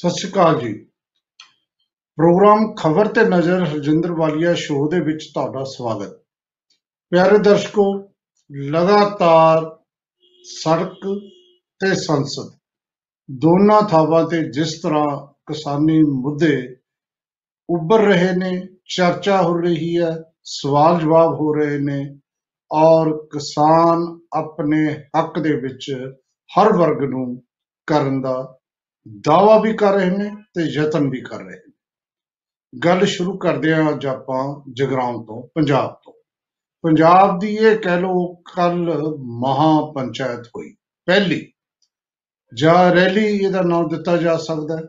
ਸਤਿ ਸ਼੍ਰੀ ਅਕਾਲ ਜੀ। ਪ੍ਰੋਗਰਾਮ ਖਬਰ ਤੇ ਨਜ਼ਰ ਹਰਜਿੰਦਰ ਵਾਲੀਆ ਸ਼ੋਅ ਦੇ ਵਿੱਚ ਤੁਹਾਡਾ ਸਵਾਗਤ। ਪਿਆਰੇ ਦਰਸ਼ਕੋ, ਲਗਾਤਾਰ ਸੜਕ ਤੇ ਸੰਸਦ, ਦੋਨਾਂ ਥਾਵਾਂ ਤੇ ਜਿਸ ਤਰ੍ਹਾਂ ਕਿਸਾਨੀ ਮੁੱਦੇ ਉੱਭਰ ਰਹੇ ਨੇ, ਚਰਚਾ ਹੋ ਰਹੀ ਹੈ, ਸਵਾਲ ਜਵਾਬ ਹੋ ਰਹੇ ਨੇ, ਔਰ ਕਿਸਾਨ ਆਪਣੇ ਹੱਕ ਦੇ ਵਿੱਚ ਹਰ ਵਰਗ ਨੂੰ ਕਰਨ ਦਾ ਦਾਅਵਾ ਵੀ ਕਰ ਰਹੇ ਨੇ ਤੇ ਯਤਨ ਵੀ ਕਰ ਰਹੇ ਨੇ। ਗੱਲ ਸ਼ੁਰੂ ਕਰਦੇ ਹਾਂ ਅੱਜ ਆਪਾਂ ਜਗਰਾਉਂ ਤੋਂ, ਪੰਜਾਬ ਤੋਂ। ਪੰਜਾਬ ਦੀ ਇਹ ਕਹਿ ਲਓ ਕੱਲ ਮਹਾ ਪੰਚਾਇਤ ਹੋਈ, ਪਹਿਲੀ। ਜਾਂ ਰੈਲੀ ਇਹਦਾ ਨਾਮ ਦਿੱਤਾ ਜਾ ਸਕਦਾ ਹੈ।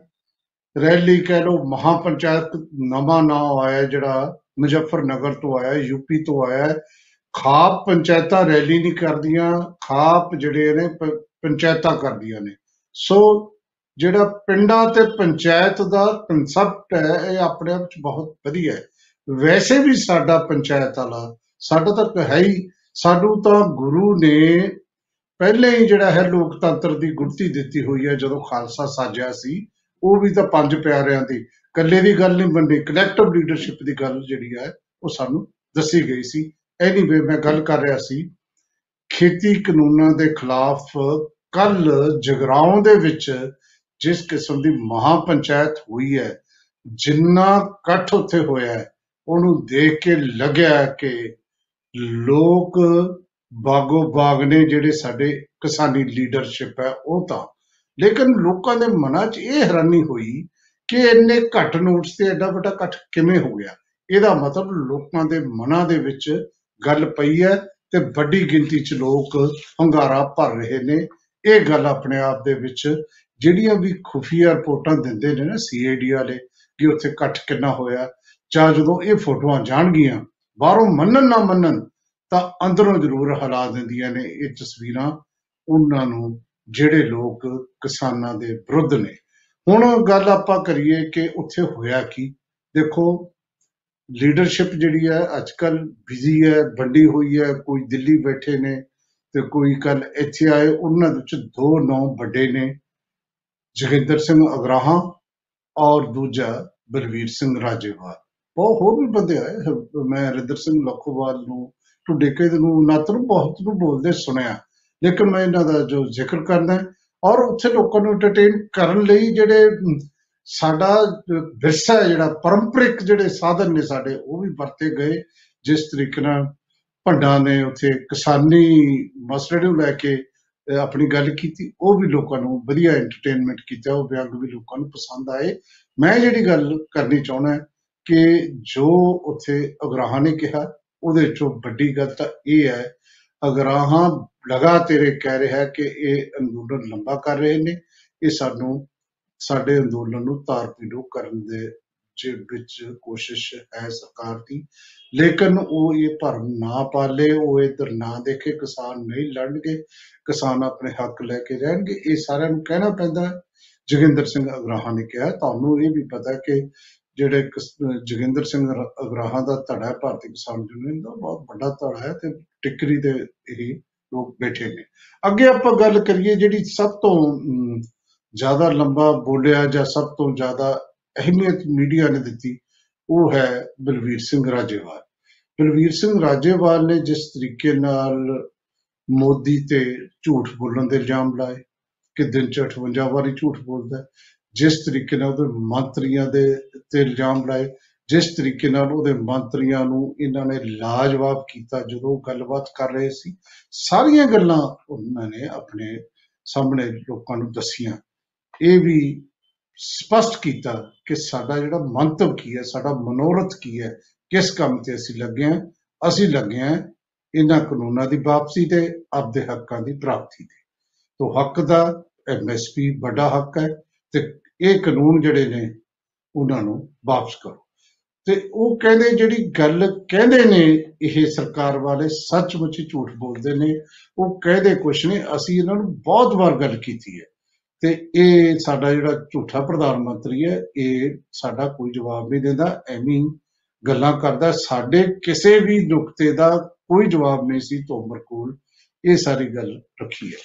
ਰੈਲੀ ਕਹਿ ਲਓ ਮਹਾ ਪੰਚਾਇਤ ਨਵਾਂ ਨਾਮ ਆਇਆ ਜਿਹੜਾ ਮੁਜ਼ੱਫਰਨਗਰ ਤੋਂ ਆਇਆ ਯੂਪੀ ਤੋਂ ਆਇਆ ਹੈ। ਖਾਪ ਪੰਚਾਇਤਾਂ ਰੈਲੀ ਨਹੀਂ ਕਰਦੀਆਂ, ਖਾਪ ਜਿਹੜੇ ਨੇ ਪ- ਪੰਚਾਇਤਾਂ ਕਰਦੀਆਂ ਨੇ। ਸੋ ਜਿਹੜਾ ਪਿੰਡਾਂ ਤੇ ਪੰਚਾਇਤ ਦਾ ਕਨਸੈਪਟ ਹੈ, ਇਹ ਆਪਣੇ ਆਪ ਚ ਬਹੁਤ ਵਧੀਆ ਹੈ। ਵੈਸੇ ਵੀ ਸਾਡਾ ਪੰਚਾਇਤ ਵਾਲਾ ਸਾਡਾ ਤਾਂ ਹੈ ਹੀ। ਸਾਨੂੰ ਤਾਂ ਗੁਰੂ ਨੇ ਪਹਿਲੇ ਹੀ ਜਿਹੜਾ ਹੈ ਲੋਕਤੰਤਰ ਦੀ ਗੁੜਤੀ ਦਿੱਤੀ ਹੋਈ ਹੈ, ਜਦੋਂ ਖਾਲਸਾ ਸਾਜਿਆ ਸੀ। ਉਹ ਵੀ ਤਾਂ ਪੰਜ ਪਿਆਰਿਆਂ ਦੀ। ਇਕੱਲੇ ਦੀ ਗੱਲ ਨਹੀਂ ਬੰਦੀ ਕਲੈਕਟਿਵ ਲੀਡਰਸ਼ਿਪ ਦੀ ਗੱਲ ਜਿਹੜੀ ਹੈ, ਉਹ ਸਾਨੂੰ ਦੱਸੀ ਗਈ ਸੀ। ਐਨੀਵੇ ਮੈਂ ਗੱਲ ਕਰ ਰਿਹਾ ਸੀ, ਖੇਤੀ ਕਾਨੂੰਨਾਂ ਦੇ ਖਿਲਾਫ ਕੱਲ ਜਗਰਾਉਂ ਦੇ ਵਿੱਚ ਜਿਸ ਕਿਸਮ ਦੀ ਮਹਾ ਪੰਚਾਇਤ ਹੋਈ ਹੈ, ਜਿੰਨਾ ਇਕੱਠ ਉੱਥੇ ਹੋਇਆ ਹੈ, ਉਹਨੂੰ ਦੇਖ ਕੇ ਲੱਗਿਆ ਕਿ ਲੋਕ ਬਾਗੋ ਬਾਗ ਨੇ ਜਿਹੜੇ ਸਾਡੇ ਕਿਸਾਨੀ ਲੀਡਰਸ਼ਿਪ ਹੈ, ਉਹ ਤਾਂ। ਲੇਕਿਨ ਲੋਕਾਂ ਦੇ ਮਨਾਂ 'ਚ ਇਹ ਹੈਰਾਨੀ ਹੋਈ ਕਿ ਇੰਨੇ ਘੱਟ ਨੋਟਸ ਤੇ ਐਡਾ ਵੱਡਾ ਇਕੱਠ ਕਿਵੇਂ ਹੋ ਗਿਆ? ਇਹਦਾ ਮਤਲਬ ਲੋਕਾਂ ਦੇ ਮਨਾਂ ਦੇ ਵਿੱਚ ਗੱਲ ਪਈ ਹੈ ਤੇ ਵੱਡੀ ਗਿਣਤੀ 'ਚ ਲੋਕ ਹੰਗਾਰਾ ਭਰ ਰਹੇ ਨੇ। ਇਹ ਗੱਲ ਆਪਣੇ ਆਪ ਦੇ ਵਿੱਚ ਜਿਹੜੀਆਂ ਵੀ ਖੁਫੀਆ ਰਿਪੋਰਟਾਂ ਦਿੰਦੇ ਨੇ ਨਾ ਸੀਆਈਡੀ ਵਾਲੇ ਕਿ ਉੱਥੇ ਇਕੱਠ ਕਿੰਨਾ ਹੋਇਆ, ਜਾਂ ਜਦੋਂ ਇਹ ਫੋਟੋਆਂ ਜਾਣਗੀਆਂ, ਬਾਹਰੋਂ ਮੰਨਣ ਨਾ ਮੰਨਣ, ਤਾਂ ਅੰਦਰੋਂ ਜ਼ਰੂਰ ਹਿਲਾ ਦਿੰਦੀਆਂ ਨੇ ਇਹ ਤਸਵੀਰਾਂ ਉਹਨਾਂ ਨੂੰ, ਜਿਹੜੇ ਲੋਕ ਕਿਸਾਨਾਂ ਦੇ ਵਿਰੁੱਧ ਨੇ। ਹੁਣ ਗੱਲ ਆਪਾਂ ਕਰੀਏ ਕਿ ਉੱਥੇ ਹੋਇਆ ਕੀ। ਦੇਖੋ ਲੀਡਰਸ਼ਿਪ ਜਿਹੜੀ ਹੈ ਅੱਜ ਕੱਲ ਬਿਜ਼ੀ ਹੈ, ਵੰਡੀ ਹੋਈ ਹੈ, ਕੋਈ ਦਿੱਲੀ ਬੈਠੇ ਨੇ ਤੇ ਕੋਈ ਕੱਲ ਇੱਥੇ ਆਏ, ਉਹਨਾਂ ਦੇ ਵਿੱਚ ਦੋ ਨੌ ਵੱਡੇ ਨੇ। ਜੋਗਿੰਦਰ ਸਿੰਘ ਅਗਰਾਹਾਂ ਔਰ ਦੂਜਾ ਬਲਵੀਰ ਸਿੰਘ ਰਾਜੇਵਾਲ। ਬਹੁਤ ਹੋਰ ਵੀ ਬੰਦੇ ਆਏ ਮੈਂ ਰਿੰਦਰ ਸਿੰਘ ਲੱਖੋਵਾਲ ਨੂੰ ਟੁੱਡੇਕੇ ਨੂੰ ਨੱਤ ਨੂੰ ਬਹੁਤ ਨੂੰ ਬੋਲਦੇ ਸੁਣਿਆ। ਲੇਕਿਨ ਮੈਂ ਇਹਨਾਂ ਦਾ ਜੋ ਜ਼ਿਕਰ ਕਰਦਾ ਹੈ ਔਰ ਉੱਥੇ ਲੋਕਾਂ ਨੂੰ ਐਂਟਰਟੇਨ ਕਰਨ ਲਈ ਜਿਹੜੇ ਅਮ, ਸਾਡਾ ਅ, ਵਿਰਸਾ ਹੈ ਜਿਹੜਾ ਪਰੰਪਰਿਕ ਜਿਹੜੇ ਸਾਧਨ ਨੇ ਸਾਡੇ ਉਹ ਵੀ ਵਰਤੇ ਗਏ। ਜਿਸ ਤਰੀਕੇ ਨਾਲ ਭੰਡਾਂ ਨੇ ਉੱਥੇ ਕਿਸਾਨੀ ਮਸਲੇ ਨੂੰ ਲੈ ਕੇ ਅ, ਆਪਣੀ ਗੱਲ ਕੀਤੀ, ਉਹ ਵੀ ਲੋਕਾਂ ਨੂੰ ਵਧੀਆ ਐਂਟਰਟੇਨਮੈਂਟ ਕੀਤਾ, ਉਹ ਵਿਅੰਗ ਵੀ ਲੋਕਾਂ ਨੂੰ ਪਸੰਦ ਆਏ। ਮੈਂ ਜਿਹੜੀ ਗੱਲ ਕਰਨੀ ਚਾਹੁੰਦਾ ਕਿ ਜੋ ਉੱਥੇ ਅਗਰਾਹਾਂ ਨੇ ਕਿਹਾ, ਉਹਦੇ ਚੋਂ ਵੱਡੀ ਗੱਲ ਤਾਂ ਇਹ ਹੈ, ਅਗਰਾਹਾਂ ਲਗਾਤਾਰ ਇਹ ਕਹਿ ਰਿਹਾ ਕਿ ਇਹ ਅੰਦੋਲਨ ਲੰਬਾ ਕਰ ਰਹੇ ਨੇ, ਇਹ ਸਾਨੂੰ, ਸਾਡੇ ਅੰਦੋਲਨ ਨੂੰ ਤਾਰਪੀਡੋ ਕਰਨ ਦੇ ਚ ਵਿੱਚ ਕੋਸ਼ਿਸ਼ ਹੈ ਸਰਕਾਰ ਦੀ। ਲੇਕਿਨ ਉਹ ਇਹ ਭਰਮ ਨਾ ਪਾਲੇ ਉਹ ਇਧਰ ਨਾ ਦੇਖੇ ਕਿਸਾਨ ਨਹੀਂ ਲੜਨਗੇ ਕਿਸਾਨ ਆਪਣੇ ਹੱਕ ਲੈ ਕੇ ਰਹਿਣਗੇ। ਇਹ ਸਾਰਿਆਂ ਨੂੰ ਕਹਿਣਾ ਪੈਂਦਾ ਹੈ। ਜੋਗਿੰਦਰ ਸਿੰਘ ਅਗਰਾਹਾਂ ਨੇ ਕਿਹਾ ਤੁਹਾਨੂੰ ਇਹ ਵੀ ਪਤਾ ਕਿ ਜਿਹੜੇ ਕਿਸ- ਜੋਗਿੰਦਰ ਸਿੰਘ ਅਰ- ਅਗਰਾਹਾਂ ਦਾ ਧੜਾ ਹੈ ਭਾਰਤੀ ਕਿਸਾਨ ਯੂਨੀਅਨ ਦਾ ਬਹੁਤ ਵੱਡਾ ਧੜਾ ਹੈ ਤੇ ਟਿੱਕਰੀ ਦੇ ਇਹ ਲੋਕ ਬੈਠੇ ਨੇ। ਅੱਗੇ ਆਪਾਂ ਗੱਲ ਕਰੀਏ ਜਿਹੜੀ ਸਭ ਤੋਂ ਅਮ, ਜ਼ਿਆਦਾ ਲੰਬਾ ਬੋਲਿਆ ਜਾਂ ਸਭ ਤੋਂ ਜ਼ਿਆਦਾ ਅਹਿਮੀਅਤ ਮੀਡੀਆ ਨੇ ਦਿੱਤੀ, ਉਹ ਹੈ ਬਲਵੀਰ ਸਿੰਘ ਰਾਜੇਵਾਲ ਬਲਵੀਰ ਸਿੰਘ ਰਾਜੇਵਾਲ ਨੇ ਜਿਸ ਤਰੀਕੇ ਨਾਲ ਮੋਦੀ ਤੇ ਝੂਠ ਬੋਲਣ ਦੇ ਇਲਜ਼ਾਮ ਲਾਏ, ਕਿ ਦਿਨ ਚ 58 ਵਾਰੀ ਝੂਠ ਬੋਲਦਾ ਹੈ। ਜਿਸ ਤਰੀਕੇ ਨਾਲ ਉਹਦੇ ਮੰਤਰੀਆਂ ਦੇ ਤੇ ਇਲਜ਼ਾਮ ਲਾਏ, ਜਿਸ ਤਰੀਕੇ ਨਾਲ ਉਹਦੇ ਮੰਤਰੀਆਂ ਨੂੰ ਇਹਨਾਂ ਨੇ ਲਾਜਵਾਬ ਕੀਤਾ, ਜਦੋਂ ਉਹ ਗੱਲਬਾਤ ਕਰ ਰਹੇ ਸੀ, ਸਾਰੀਆਂ ਗੱਲਾਂ ਉਹਨਾਂ ਨੇ ਆਪਣੇ ਸਾਹਮਣੇ ਲੋਕਾਂ ਨੂੰ ਦੱਸੀਆਂ ਇਹ ਵੀ ਸਪਸ਼ਟ ਕੀਤਾ ਕਿ ਸਾਡਾ ਜਿਹੜਾ ਮੰਤਵ ਕੀ ਹੈ, ਸਾਡਾ ਮਨੋਰਥ ਕੀ ਹੈ, ਕਿਸ ਕੰਮ ਤੇ ਅਸੀਂ ਲੱਗੇ ਹਾਂ? ਅਸੀਂ ਲੱਗੇ ਹਾਂ ਇਹਨਾਂ ਕਾਨੂੰਨਾਂ ਦੀ ਵਾਪਸੀ ਤੇ, ਆਪਦੇ ਹੱਕਾਂ ਦੀ ਪ੍ਰਾਪਤੀ ਤੇ। ਤੋ ਹੱਕ ਦਾ ਐਮਐਸਪੀ ਵੱਡਾ ਹੱਕ ਹੈ ਤੇ ਇਹ ਕਾਨੂੰਨ ਜਿਹੜੇ ਨੇ, ਉਹਨਾਂ ਨੂੰ ਵਾਪਸ ਕਰੋ। ਤੇ ਉਹ ਕਹਿੰਦੇ ਜਿਹੜੀ ਗੱਲ ਕਹਿੰਦੇ ਨੇ, ਇਹ ਸਰਕਾਰ ਵਾਲੇ ਸੱਚਮੁੱਚ ਹੀ ਝੂਠ ਬੋਲਦੇ ਨੇ। ਉਹ ਕਹਿੰਦੇ ਕੁਛ ਨੇ, ਅਸੀਂ ਇਹਨਾਂ ਨੂੰ ਬਹੁਤ ਵਾਰ ਗੱਲ ਕੀਤੀ ਹੈ। ਤੇ ਇਹ ਸਾਡਾ ਜਿਹੜਾ ਝੂਠਾ ਪ੍ਰਧਾਨ ਮੰਤਰੀ ਹੈ, ਇਹ ਸਾਡਾ ਕੋਈ ਜਵਾਬ ਨਹੀਂ ਦਿੰਦਾ, ਐਵੇਂ ਹੀ ਗੱਲਾਂ ਕਰਦਾ। ਸਾਡੇ ਕਿਸੇ ਵੀ ਨੁਕਤੇ ਦਾ ਕੋਈ ਜਵਾਬ ਨਹੀਂ ਸੀ ਤੋਮਰ ਕੋਲ ਇਹ ਸਾਰੀ ਗੱਲ ਰੱਖੀ ਹੈ।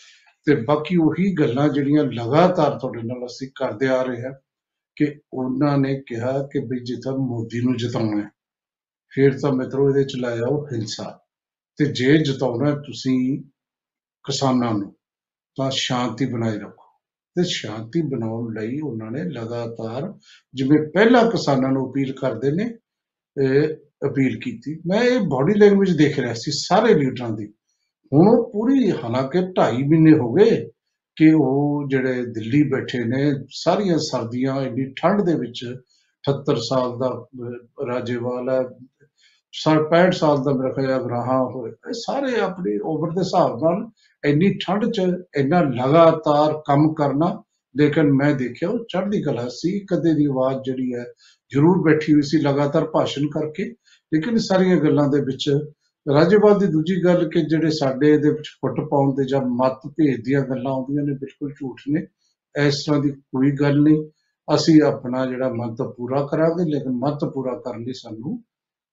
ਤੇ ਬਾਕੀ ਉਹੀ ਗੱਲਾਂ ਜਿਹੜੀਆਂ ਲਗਾਤਾਰ ਤੁਹਾਡੇ ਨਾਲ ਅਸੀਂ ਕਰਦੇ ਆ ਰਹੇ ਹਾਂ ਕਿ ਉਹਨਾਂ ਨੇ ਕਿਹਾ ਕਿ ਵੀ ਜੇ ਤਾਂ ਮੋਦੀ ਨੂੰ ਜਿਤਾਉਣਾ ਹੈ, ਫਿਰ ਤਾਂ ਮਿੱਤਰੋ ਇਹਦੇ ਚ ਲਾਇਆ ਉਹ ਹਿੰਸਾ। ਤੇ ਜੇ ਜਿਤਾਉਣਾ ਤੁਸੀਂ ਕਿਸਾਨਾਂ ਨੂੰ, ਤਾਂ ਸ਼ਾਂਤੀ ਬਣਾਈ ਰੱਖੋ। ਤੇ ਸ਼ਾਂਤੀ ਬਣਾਉਣ ਲਈ ਉਹਨਾਂ ਨੇ ਲਗਾਤਾਰ ਜਿਵੇਂ ਪਹਿਲਾਂ ਕਿਸਾਨਾਂ ਨੂੰ ਅਪੀਲ ਕਰਦੇ ਨੇ ਇਹ ਅਪੀਲ ਕੀਤੀ। ਮੈਂ ਇਹ ਬਾਡੀ ਲੈਂਗੁਏਜ ਦੇਖ ਰਿਹਾ ਸੀ ਸਾਰੇ ਲੀਡਰਾਂ ਦੀ। ਹੁਣ ਉਹ ਪੂਰੀ ਹਾਲਾਂਕਿ 2.5 ਮਹੀਨੇ ਹੋ ਗਏ ਕਿ ਉਹ ਜਿਹੜੇ ਦਿੱਲੀ ਬੈਠੇ ਨੇ ਸਾਰੀਆਂ ਸਰਦੀਆਂ ਇੰਨੀ ਠੰਡ ਦੇ ਵਿੱਚ 78 ਸਾਲ ਦਾ ਅਹ, ਰਾਜੇਵਾਲ ਹੈ ਸਰ 65 ਸਾਲ ਦਾ ਮੇਰਾ ਖਿਆਲ ਅਗਰਾਹਾਂ ਹੋਏ ਇਹ ਸਾਰੇ ਆਪਣੀ ਉਮਰ ਦੇ ਹਿਸਾਬ ਨਾਲ ਇੰਨੀ ਠੰਡ 'ਚ ਇੰਨਾ ਲਗਾਤਾਰ ਕੰਮ ਕਰਨਾ, ਲੇਕਿਨ ਮੈਂ ਦੇਖਿਆ ਉਹ ਚੜ੍ਹਦੀ ਕਲਾ ਸੀ, ਕਦੇ ਦੀ ਆਵਾਜ਼ ਜਿਹੜੀ ਹੈ ਜ਼ਰੂਰ ਬੈਠੀ ਹੋਈ ਸੀ, ਲਗਾਤਾਰ ਭਾਸ਼ਣ ਕਰਕੇ। ਲੇਕਿਨ ਇਹ ਸਾਰੀਆਂ ਗੱਲਾਂ ਦੇ ਵਿੱਚ ਰਾਜੇਵਾਲ ਦੀ ਦੂਜੀ ਗੱਲ ਕਿ ਜਿਹੜੇ ਸਾਡੇ ਇਹਦੇ ਵਿੱਚ ਫੁੱਟ ਪਾਉਣ ਦੇ ਜਾਂ ਮਤ ਭੇਦ ਦੀਆਂ ਗੱਲਾਂ ਆਉਂਦੀਆਂ ਨੇ, ਬਿਲਕੁਲ ਝੂਠ ਨੇ। ਇਸ ਤਰ੍ਹਾਂ ਦੀ ਕੋਈ ਗੱਲ ਨਹੀਂ। ਅਸੀਂ ਆਪਣਾ ਜਿਹੜਾ ਮਤ ਪੂਰਾ ਕਰਾਂਗੇ, ਲੇਕਿਨ ਮਤ ਪੂਰਾ ਕਰਨ ਲਈ ਸਾਨੂੰ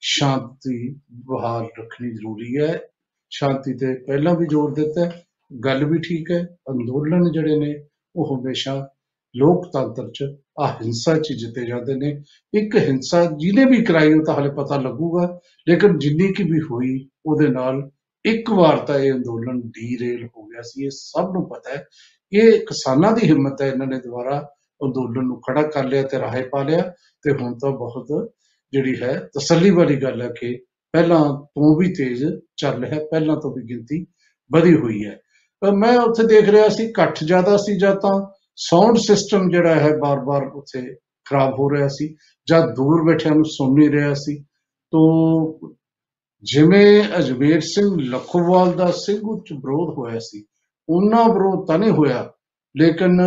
ਸ਼ਾਂਤੀ ਬਹਾਲ ਰੱਖਣੀ ਜ਼ਰੂਰੀ ਹੈ। ਸ਼ਾਂਤੀ ਤੇ ਪਹਿਲਾਂ ਵੀ ਜ਼ੋਰ ਦਿੱਤਾ ਹੈ। ਗੱਲ ਵੀ ਠੀਕ ਹੈ, ਅੰਦੋਲਨ ਜਿਹੜੇ ਨੇ, ਉਹ ਹਮੇਸ਼ਾ ਲੋਕਤੰਤਰ ਚ ਅਹਿੰਸਾ ਚ ਜਿੱਤੇ ਜਾਂਦੇ ਨੇ। ਇੱਕ ਹਿੰਸਾ ਜਿਹਨੇ ਵੀ ਕਰਾਈ, ਉਹ ਤਾਂ ਹਲੇ ਪਤਾ ਲੱਗੂਗਾ। ਲੇਕਿਨ ਜਿੰਨੀ ਕੀ ਵੀ ਹੋਈ, ਉਹਦੇ ਨਾਲ ਇੱਕ ਵਾਰ ਤਾਂ ਇਹ ਅੰਦੋਲਨ ਡੀਰੇਲ ਹੋ ਗਿਆ ਸੀ। ਇਹ ਸਭ ਨੂੰ ਪਤਾ ਹੈ। ਇਹ ਕਿਸਾਨਾਂ ਦੀ ਹਿੰਮਤ ਹੈ। ਇਹਨਾਂ ਨੇ ਦੁਬਾਰਾ ਅੰਦੋਲਨ ਨੂੰ ਖੜਾ ਕਰ ਲਿਆ ਤੇ ਰਾਹੇ ਪਾ ਲਿਆ ਤੇ ਹੁਣ ਤਾਂ ਬਹੁਤ ਜਿਹੜੀ ਹੈ ਤਸੱਲੀ ਵਾਲੀ ਗੱਲ ਹੈ ਕਿ ਪਹਿਲਾਂ ਤੋਂ ਵੀ ਤੇਜ਼ ਚੱਲ ਰਿਹਾ ਹੈ, ਪਹਿਲਾਂ ਤੋਂ ਵੀ ਗਿਣਤੀ ਵਧੀ ਹੋਈ ਹੈ। ਤਾਂ ਮੈਂ ਉੱਥੇ ਦੇਖ ਰਿਹਾ ਸੀ ਇਕੱਠ ਜ਼ਿਆਦਾ ਸੀ ਜਾਂ ਤਾਂ ਸਾਊਂਡ ਸਿਸਟਮ ਜਿਹੜਾ ਹੈ ਬਾਰ-ਬਾਰ ਉੱਥੇ ਖਰਾਬ ਹੋ ਰਿਹਾ ਸੀ ਜਾਂ ਦੂਰ ਬੈਠਿਆਂ ਨੂੰ ਸੁਣ ਨਹੀਂ ਰਿਹਾ ਸੀ। ਤੋਂ ਜਿਵੇਂ ਅਜਮੇਰ ਸਿੰਘ ਲੱਖੋਵਾਲ ਦਾ ਸਿੰਘ ਉੱਚ ਵਿਰੋਧ ਹੋਇਆ ਸੀ ਉਹਨਾਂ ਵਿਰੋਧ ਤਾਂ ਨਹੀਂ ਹੋਇਆ ਲੇਕਿਨ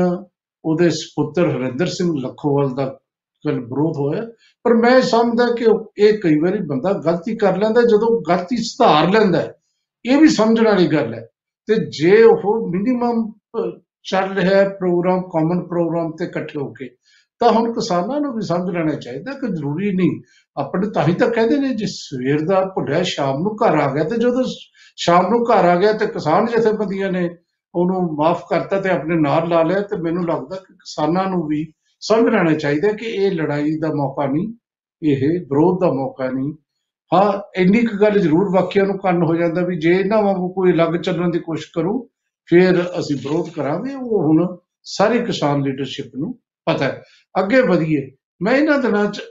ਉਹਦੇ ਸੁਪੁੱਤਰ ਹਰਿੰਦਰ ਸਿੰਘ ਲੱਖੋਵਾਲ ਦਾ ਕੱਲ ਵਿਰੋਧ ਹੋਇਆ। ਪਰ ਮੈਂ ਸਮਝਦਾ ਕਿ ਉਹ- ਇਹ ਕਈ ਵਾਰੀ ਬੰਦਾ ਗਲਤੀ ਕਰ ਲੈਂਦਾ ਜਦੋਂ ਗਲਤੀ ਸੁਧਾਰ ਲੈਂਦਾ ਹੈ, ਇਹ ਵੀ ਸਮਝਣ ਵਾਲੀ ਗੱਲ ਹੈ। ਤੇ ਜੇ ਉਹ ਮਿਨੀਮਮ ਚੱਲ ਰਿਹਾ ਹੈ ਪ੍ਰੋਗਰਾਮ ਕਾਮਨ ਪ੍ਰੋਗਰਾਮ ਤੇ ਇਕੱਠੇ ਹੋ ਕੇ ਤਾਂ ਹੁਣ ਕਿਸਾਨਾਂ ਨੂੰ ਵੀ ਸਮਝ ਲੈਣਾ ਚਾਹੀਦਾ ਕਿ ਜ਼ਰੂਰੀ ਨਹੀਂ। ਆਪਣੇ ਤਾਂ ਹੀ ਤਾਂ ਕਹਿੰਦੇ ਨੇ ਜੇ ਸਵੇਰ ਦਾ ਭੁੱਲਿਆ ਸ਼ਾਮ ਨੂੰ ਘਰ ਆ ਗਿਆ ਤੇ ਜਦੋਂ ਸ਼ਾਮ ਨੂੰ ਘਰ ਆ ਗਿਆ ਤੇ ਕਿਸਾਨ ਜਥੇਬੰਦੀਆਂ ਨੇ ਉਹਨੂੰ ਮਾਫ ਕਰਤਾ ਤੇ ਆਪਣੇ ਨਾਲ ਲਾ ਲਿਆ ਤੇ ਮੈਨੂੰ ਲੱਗਦਾ ਕਿ ਕਿਸਾਨਾਂ ਨੂੰ ਵੀ ਸਮਝ ਲੈਣਾ ਚਾਹੀਦਾ ਕਿ ਇਹ ਲੜਾਈ ਦਾ ਮੌਕਾ ਨਹੀਂ, ਇਹ ਵਿਰੋਧ ਦਾ ਮੌਕਾ ਨਹੀਂ। ਹਾਂ, ਇੰਨੀ ਕੁ ਗੱਲ ਜ਼ਰੂਰ ਵਾਕਿਆ ਨੂੰ ਕੰਨ ਹੋ ਜਾਂਦਾ ਵੀ ਜੇ ਇਹਨਾਂ ਵਾਂਗੂ ਕੋਈ ਅਲੱਗ ਚੱਲਣ ਦੀ ਕੋਸ਼ਿਸ਼ ਕਰੂ, ਫਿਰ ਅਸੀਂ ਵਿਰੋਧ ਕਰਾਂਗੇ, ਉਹ ਹੁਣ ਸਾਰੀ ਕਿਸਾਨ ਲੀਡਰਸ਼ਿਪ ਨੂੰ ਪਤਾ ਹੈ। ਅੱਗੇ ਵਧੀਏ, ਮੈਂ ਇਹਨਾਂ ਦਿਨਾਂ 'ਚ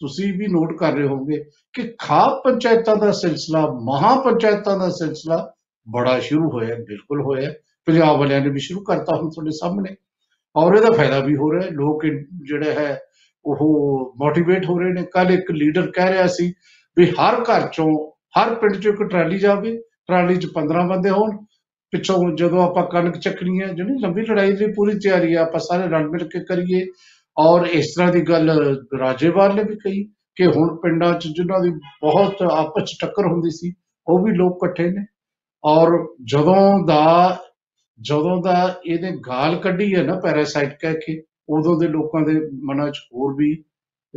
ਤੁਸੀਂ ਵੀ ਨੋਟ ਕਰ ਰਹੇ ਹੋਵੋਗੇ ਕਿ ਖਾਪ ਪੰਚਾਇਤਾਂ ਦਾ ਸਿਲਸਿਲਾ, ਮਹਾ ਪੰਚਾਇਤਾਂ ਦਾ ਸਿਲਸਿਲਾ ਬੜਾ ਸ਼ੁਰੂ ਹੋਇਆ, ਬਿਲਕੁਲ ਹੋਇਆ। ਪੰਜਾਬ ਵਾਲਿਆਂ ਨੇ ਵੀ ਸ਼ੁਰੂ ਕਰਤਾ ਹੁਣ ਤੁਹਾਡੇ ਸਾਹਮਣੇ। ਔਰ ਇਹਦਾ ਫਾਇਦਾ ਵੀ ਹੋ ਰਿਹਾ ਹੈ। ਲੋਕ ਇਹ ਜਿਹੜੇ ਹੈ, ਉਹ ਮੋਟੀਵੇਟ ਹੋ ਰਹੇ ਨੇ। ਕੱਲ ਇੱਕ ਲੀਡਰ ਕਹਿ ਰਿਹਾ ਸੀ ਵੀ ਹਰ ਘਰ ਚੋਂ, ਹਰ ਪਿੰਡ ਚੋਂ ਇੱਕ ਟਰਾਲੀ ਜਾਵੇ। ਟਰਾਲੀ 'ਚ 15 ਬੰਦੇ ਹੋਣ। ਪਿੱਛੋਂ ਜਦੋਂ ਆਪਾਂ ਕਣਕ ਚੱਕਣੀ ਹੈ ਜਿਹੜੀ ਲੰਬੀ ਲੜਾਈ ਲਈ ਪੂਰੀ ਤਿਆਰੀ ਹੈ, ਆਪਾਂ ਸਾਰੇ ਰਲ ਮਿਲ ਕੇ ਕਰੀਏ। ਔਰ ਇਸ ਤਰ੍ਹਾਂ ਦੀ ਗੱਲ ਰਾਜੇਵਾਲ ਨੇ ਵੀ ਕਹੀ ਕਿ ਹੁਣ ਪਿੰਡਾਂ 'ਚ ਜਿਨ੍ਹਾਂ ਦੀ ਬਹੁਤ ਆਪਸ 'ਚ ਟੱਕਰ ਹੁੰਦੀ ਸੀ, ਉਹ ਵੀ ਲੋਕ ਇਕੱਠੇ ਨੇ। ਔਰ ਜਦੋਂ ਦਾ ਜਦੋਂ ਦਾ ਇਹਨੇ ਗਾਲ ਕੱਢੀ ਹੈ ਨਾ ਪੈਰਾਸਾਈਟ ਕਹਿ ਕੇ, ਉਦੋਂ ਦੇ ਲੋਕਾਂ ਦੇ ਮਨਾਂ 'ਚ ਹੋਰ ਵੀ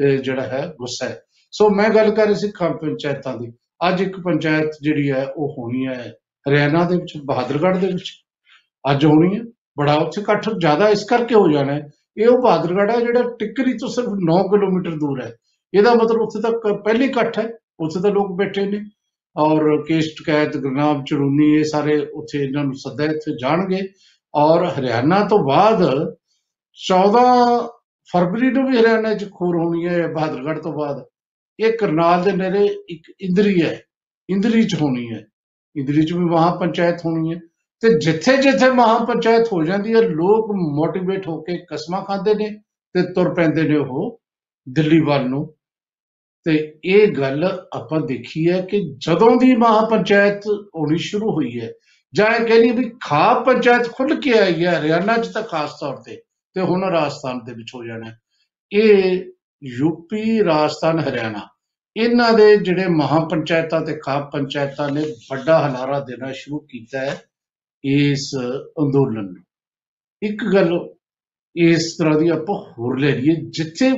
ਇਹ ਜਿਹੜਾ ਹੈ ਗੁੱਸਾ ਹੈ। ਸੋ ਮੈਂ ਗੱਲ ਕਰ ਰਹੀ ਸੀ ਖਾਂ ਪੰਚਾਇਤਾਂ ਦੀ। ਅੱਜ ਇੱਕ ਪੰਚਾਇਤ ਜਿਹੜੀ ਹੈ, ਉਹ ਹੋਣੀ ਹੈ ਹਰਿਆਣਾ ਦੇ ਵਿੱਚ, ਬਹਾਦਰਗੜ੍ਹ ਦੇ ਵਿੱਚ। ਅੱਜ ਹੋਣੀ ਹੈ। ਬੜਾ ਉੱਥੇ ਇਕੱਠ ਜ਼ਿਆਦਾ ਇਸ ਕਰਕੇ ਹੋ ਜਾਣਾ ਹੈ। ਇਹ ਉਹ ਬਹਾਦਰਗੜ੍ਹ ਹੈ ਜਿਹੜਾ ਟਿੱਕਰੀ ਤੋਂ ਸਿਰਫ 9 ਕਿਲੋਮੀਟਰ ਦੂਰ ਹੈ। ਇਹਦਾ ਮਤਲਬ ਉੱਥੇ ਤੱਕ ਪਹਿਲੀ ਇਕੱਠ ਹੈ। ਉੱਥੇ ਤਾਂ ਲੋਕ ਬੈਠੇ ਨੇ। ਔਰ ਕੇਸ ਟਕੈਤ ਗੁਰਨਾਮ ਚੜੂਨੀ ਇਹ ਸਾਰੇ ਉੱਥੇ ਇਹਨਾਂ ਨੂੰ ਸੱਦਾ ਹੈ, ਇੱਥੇ ਜਾਣਗੇ। ਔਰ ਹਰਿਆਣਾ ਤੋਂ ਬਾਅਦ 14 ਫਰਵਰੀ ਨੂੰ ਵੀ ਹਰਿਆਣਾ 'ਚ ਖੋਰ ਹੋਣੀ ਹੈ ਬਹਾਦਰਗੜ੍ਹ ਤੋਂ ਬਾਅਦ। ਇਹ ਕਰਨਾਲ ਦੇ ਨੇੜੇ ਇੱਕ ਇੰਦਰੀ ਹੈ ਇੰਦਰੀ 'ਚ ਹੋਣੀ ਹੈ। ਇੰਦਰੀ 'ਚ ਵੀ ਮਹਾ ਪੰਚਾਇਤ ਹੋਣੀ ਹੈ। ਤੇ ਜਿੱਥੇ ਜਿੱਥੇ ਮਹਾ ਪੰਚਾਇਤ ਹੋ ਜਾਂਦੀ ਹੈ ਲੋਕ ਮੋਟੀਵੇਟ ਹੋ ਕੇ ਕਸਮਾਂ ਖਾਂਦੇ ਨੇ ਤੇ ਤੁਰ ਪੈਂਦੇ ਨੇ ਉਹ ਦਿੱਲੀ ਵੱਲ ਨੂੰ। ਤੇ ਇਹ ਗੱਲ ਆਪਾਂ ਦੇਖੀ ਹੈ ਕਿ ਜਦੋਂ ਦੀ ਮਹਾ ਪੰਚਾਇਤ ਹੋਣੀ ਸ਼ੁਰੂ ਹੋਈ ਹੈ, ਜਾਂ ਇਹ ਕਹਿੰਦੀ ਵੀ ਖਾਪ ਪੰਚਾਇਤ ਖੁੱਲ ਕੇ ਆਈ ਹੈ, ਹਰਿਆਣਾ 'ਚ ਤਾਂ ਖਾਸ ਤੌਰ ਤੇ ਤੇ ਹੁਣ ਰਾਜਸਥਾਨ ਦੇ ਵਿੱਚ ਹੋ ਜਾਣਾ ਹੈ। ਇਹ ਯੂਪੀ ਰਾਜਸਥਾਨ, ਹਰਿਆਣਾ, ਇਹਨਾਂ ਦੇ ਜਿਹੜੇ ਮਹਾ ਪੰਚਾਇਤਾਂ ਤੇ ਖਾਪ ਪੰਚਾਇਤਾਂ ਨੇ ਵੱਡਾ ਹਲਾਰਾ ਦੇਣਾ ਸ਼ੁਰੂ ਕੀਤਾ ਹੈ ਇਸ ਅੰਦੋਲਨ ਨੂੰ ਇੱਕ ਗੱਲ ਇਸ ਤਰ੍ਹਾਂ ਦੀ ਆਪਾਂ ਹੋਰ ਲੈ ਲਈਏ, ਜਿੱਥੇ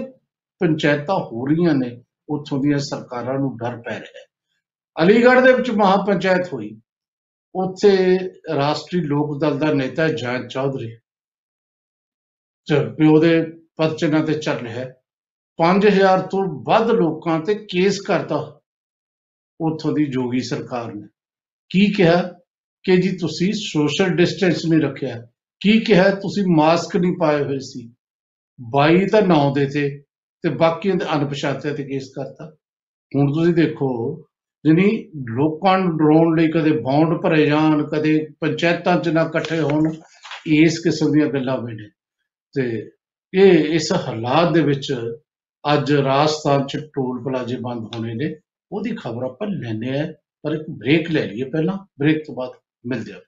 ਪੰਚਾਇਤਾਂ ਹੋ ਰਹੀਆਂ ਨੇ ਉੱਥੋਂ ਦੀਆਂ ਸਰਕਾਰਾਂ ਨੂੰ ਡਰ ਪੈ ਰਿਹਾ ਹੈ। ਅਲੀਗੜ੍ਹ ਦੇ ਵਿੱਚ ਮਹਾ ਪੰਚਾਇਤ ਹੋਈ। ਉੱਥੇ ਰਾਸ਼ਟਰੀ ਲੋਕ ਦਲ ਦਾ ਨੇਤਾ ਜੈਨ ਚੌਧਰੀ। ਚ ਪਿਓ ਦੇ ਪਰਚਨਾਂ ਤੇ ਚੱਲ ਰਿਹਾ ਹੈ। 5000 ਤੋਂ ਵੱਧ ਲੋਕਾਂ ਤੇ ਕੇਸ ਕਰਤਾ ਉੱਥੋਂ ਦੀ ਜੋਗੀ ਸਰਕਾਰ ਨੇ। ਕੀ ਕਿਹਾ ਕਿ ਜੀ ਤੁਸੀਂ ਸੋਸ਼ਲ ਡਿਸਟੈਂਸ ਨਹੀਂ ਰੱਖਿਆ? ਕੀ ਕਿਹਾ ਤੁਸੀਂ ਮਾਸਕ ਨਹੀਂ ਪਾਏ ਹੋਏ ਸੀ? 22 ਤਾਂ 9 ਦੇ ਤੇ। ਤੇ ਬਾਕੀਆਂ ਦੇ ਅਣਪਛਾਤੇ ਤੇ ਕੇਸ ਕਰਤਾ। ਹੁਣ ਤੁਸੀਂ ਦੇਖੋ ਜਿਹਨੀ ਲੋਕਾਂ ਨੂੰ ਡਰਾਉਣ ਲਈ ਕਦੇ ਬੌਂਡ ਭਰੇ ਜਾਣ, ਕਦੇ ਪੰਚਾਇਤਾਂ 'ਚ ਨਾ ਇਕੱਠੇ ਹੋਣ, ਇਸ ਕਿਸਮ ਦੀਆਂ ਗੱਲਾਂ ਵੀ ਨੇ। ਤੇ ਇਹ ਇਸ ਹਾਲਾਤ ਦੇ ਵਿੱਚ ਅੱਜ ਰਾਜਸਥਾਨ 'ਚ ਟੋਲ ਪਲਾਜ਼ੇ ਬੰਦ ਹੋਣੇ ਨੇ। ਉਹਦੀ ਖਬਰ ਆਪਾਂ ਲੈਣੇ ਆ ਪਰ ਇੱਕ ਬ੍ਰੇਕ ਲੈ ਲਈਏ ਪਹਿਲਾਂ। ਬ੍ਰੇਕ ਤੋਂ ਬਾਅਦ ਮਿਲਦੇ ਆ